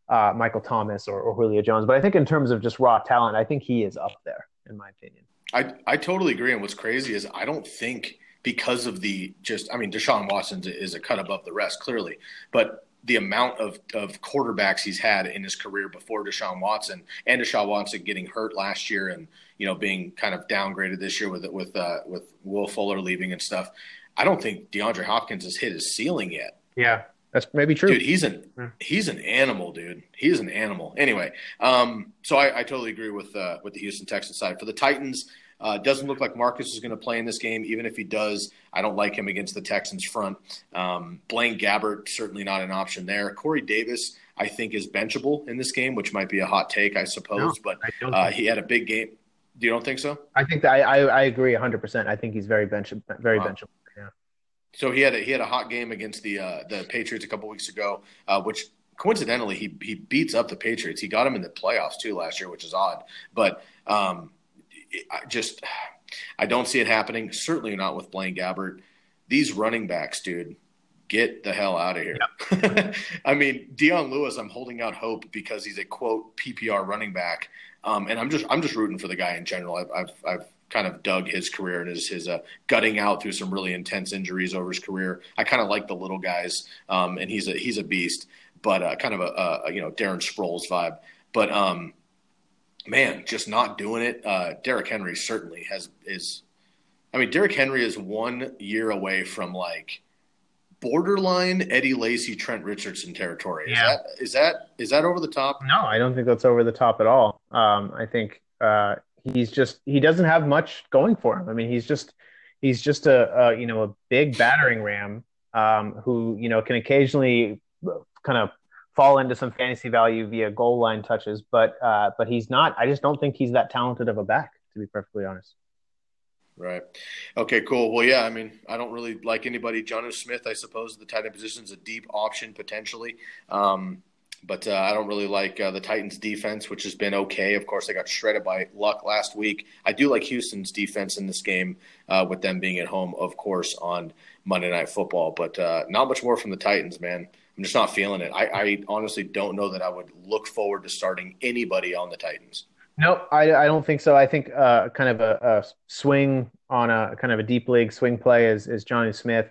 uh, Michael Thomas or, or Julio Jones. But I think in terms of just raw talent, I think he is up there in my opinion. I I totally agree. And what's crazy is I don't think because of the just I mean Deshaun Watson is a cut above the rest clearly, but the amount of, of quarterbacks he's had in his career before Deshaun Watson and Deshaun Watson getting hurt last year and you know being kind of downgraded this year with with uh, with Will Fuller leaving and stuff. I don't think DeAndre Hopkins has hit his ceiling yet. Yeah, that's maybe true. Dude, he's an Yeah. he's an animal, dude. He's an animal. Anyway, um, so I, I totally agree with uh, with the Houston Texans side. For the Titans, uh, doesn't look like Marcus is going to play in this game. Even if he does, I don't like him against the Texans front. Um, Blaine Gabbert certainly not an option there. Corey Davis, I think, is benchable in this game, which might be a hot take, I suppose. No, but I uh, he had a big game. Do you don't think so? I think that I, I, I agree 100. percent I think he's very bench very Wow. benchable. Yeah. So he had a, he had a hot game against the uh, the Patriots a couple weeks ago, uh, which coincidentally he he beats up the Patriots. He got them in the playoffs too last year, which is odd. But um, I just I don't see it happening. Certainly not with Blaine Gabbert. These running backs, dude, get the hell out of here. I mean, Dion Lewis, I'm holding out hope because he's a quote PPR running back, um, and I'm just I'm just rooting for the guy in general. I've I've, I've kind of dug his career and his his uh, gutting out through some really intense injuries over his career. I kind of like the little guys, um, and he's a he's a beast, but uh, kind of a, a you know Darren Sproles vibe. But um, man, just not doing it. Uh, Derrick Henry certainly has is. I mean, Derrick Henry is one year away from like borderline Eddie Lacy, Trent Richardson territory. Is Yeah. that is that is that over the top? No, I don't think that's over the top at all. Um, I think uh, he's just he doesn't have much going for him. I mean, he's just he's just a, a you know a big battering ram um, who you know can occasionally kind of fall into some fantasy value via goal line touches, but uh, but he's not. I just don't think he's that talented of a back, to be perfectly honest. Right. Okay, cool. Well, yeah, I mean, I don't really like anybody. Jonnu Smith, I suppose, the tight end position is a deep option potentially. Um, but uh, I don't really like uh, the Titans' defense, which has been okay. Of course, they got shredded by Luck last week. I do like Houston's defense in this game, uh, with them being at home, of course, on Monday Night Football. But uh, not much more from the Titans, man. I'm just not feeling it. I, I honestly don't know that I would look forward to starting anybody on the Titans. No, I, I don't think so. I think uh, kind of a, a swing on a kind of a deep league swing play is, is Jonnu Smith,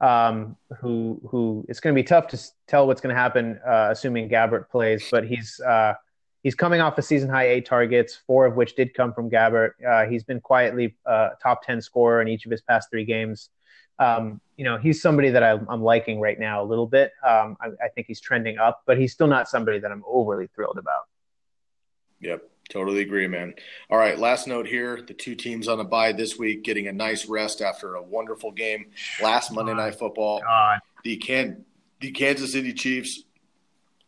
um, who who it's going to be tough to tell what's going to happen, uh, assuming Gabbert plays. But he's uh, he's coming off a season high eight targets, four of which did come from Gabbert. Uh, he's been quietly uh, top ten scorer in each of his past three games. Um, you know, he's somebody that I'm, I'm liking right now a little bit. Um, I, I think he's trending up, but he's still not somebody that I'm overly thrilled about. Yep, totally agree, man. All right, last note here: the two teams on the bye this week getting a nice rest after a wonderful game last Monday Night Football. God. The can the Kansas City Chiefs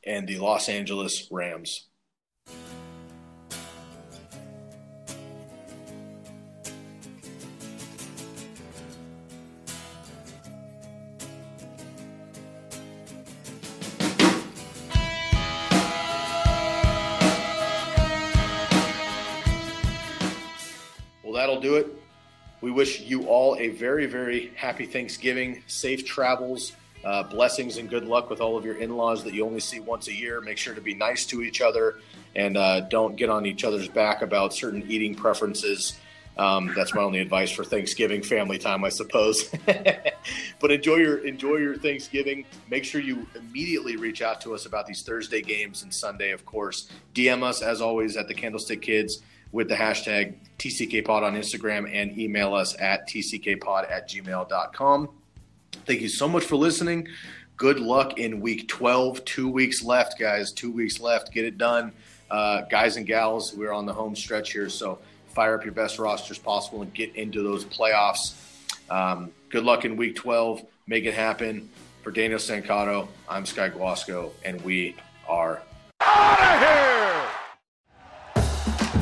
and the Los Angeles Rams. Do it. We wish you all a very, very happy Thanksgiving, safe travels, uh, blessings, and good luck with all of your in laws that you only see once a year. Make sure to be nice to each other and uh, don't get on each other's back about certain eating preferences. Um, that's my only advice for Thanksgiving family time, I suppose. but enjoy your enjoy your Thanksgiving. Make sure you immediately reach out to us about these Thursday games and Sunday, of course. DM us as always at the Candlestick Kids with the hashtag TCKPod on Instagram and email us at tckpod at gmail.com. Thank you so much for listening. Good luck in week 12. Two weeks left, guys. Two weeks left. Get it done. Uh, guys and gals, we're on the home stretch here. So fire up your best rosters possible and get into those playoffs. Um, good luck in week 12. Make it happen. For Daniel Stancato, I'm Sky Guasco, and we are Out of here!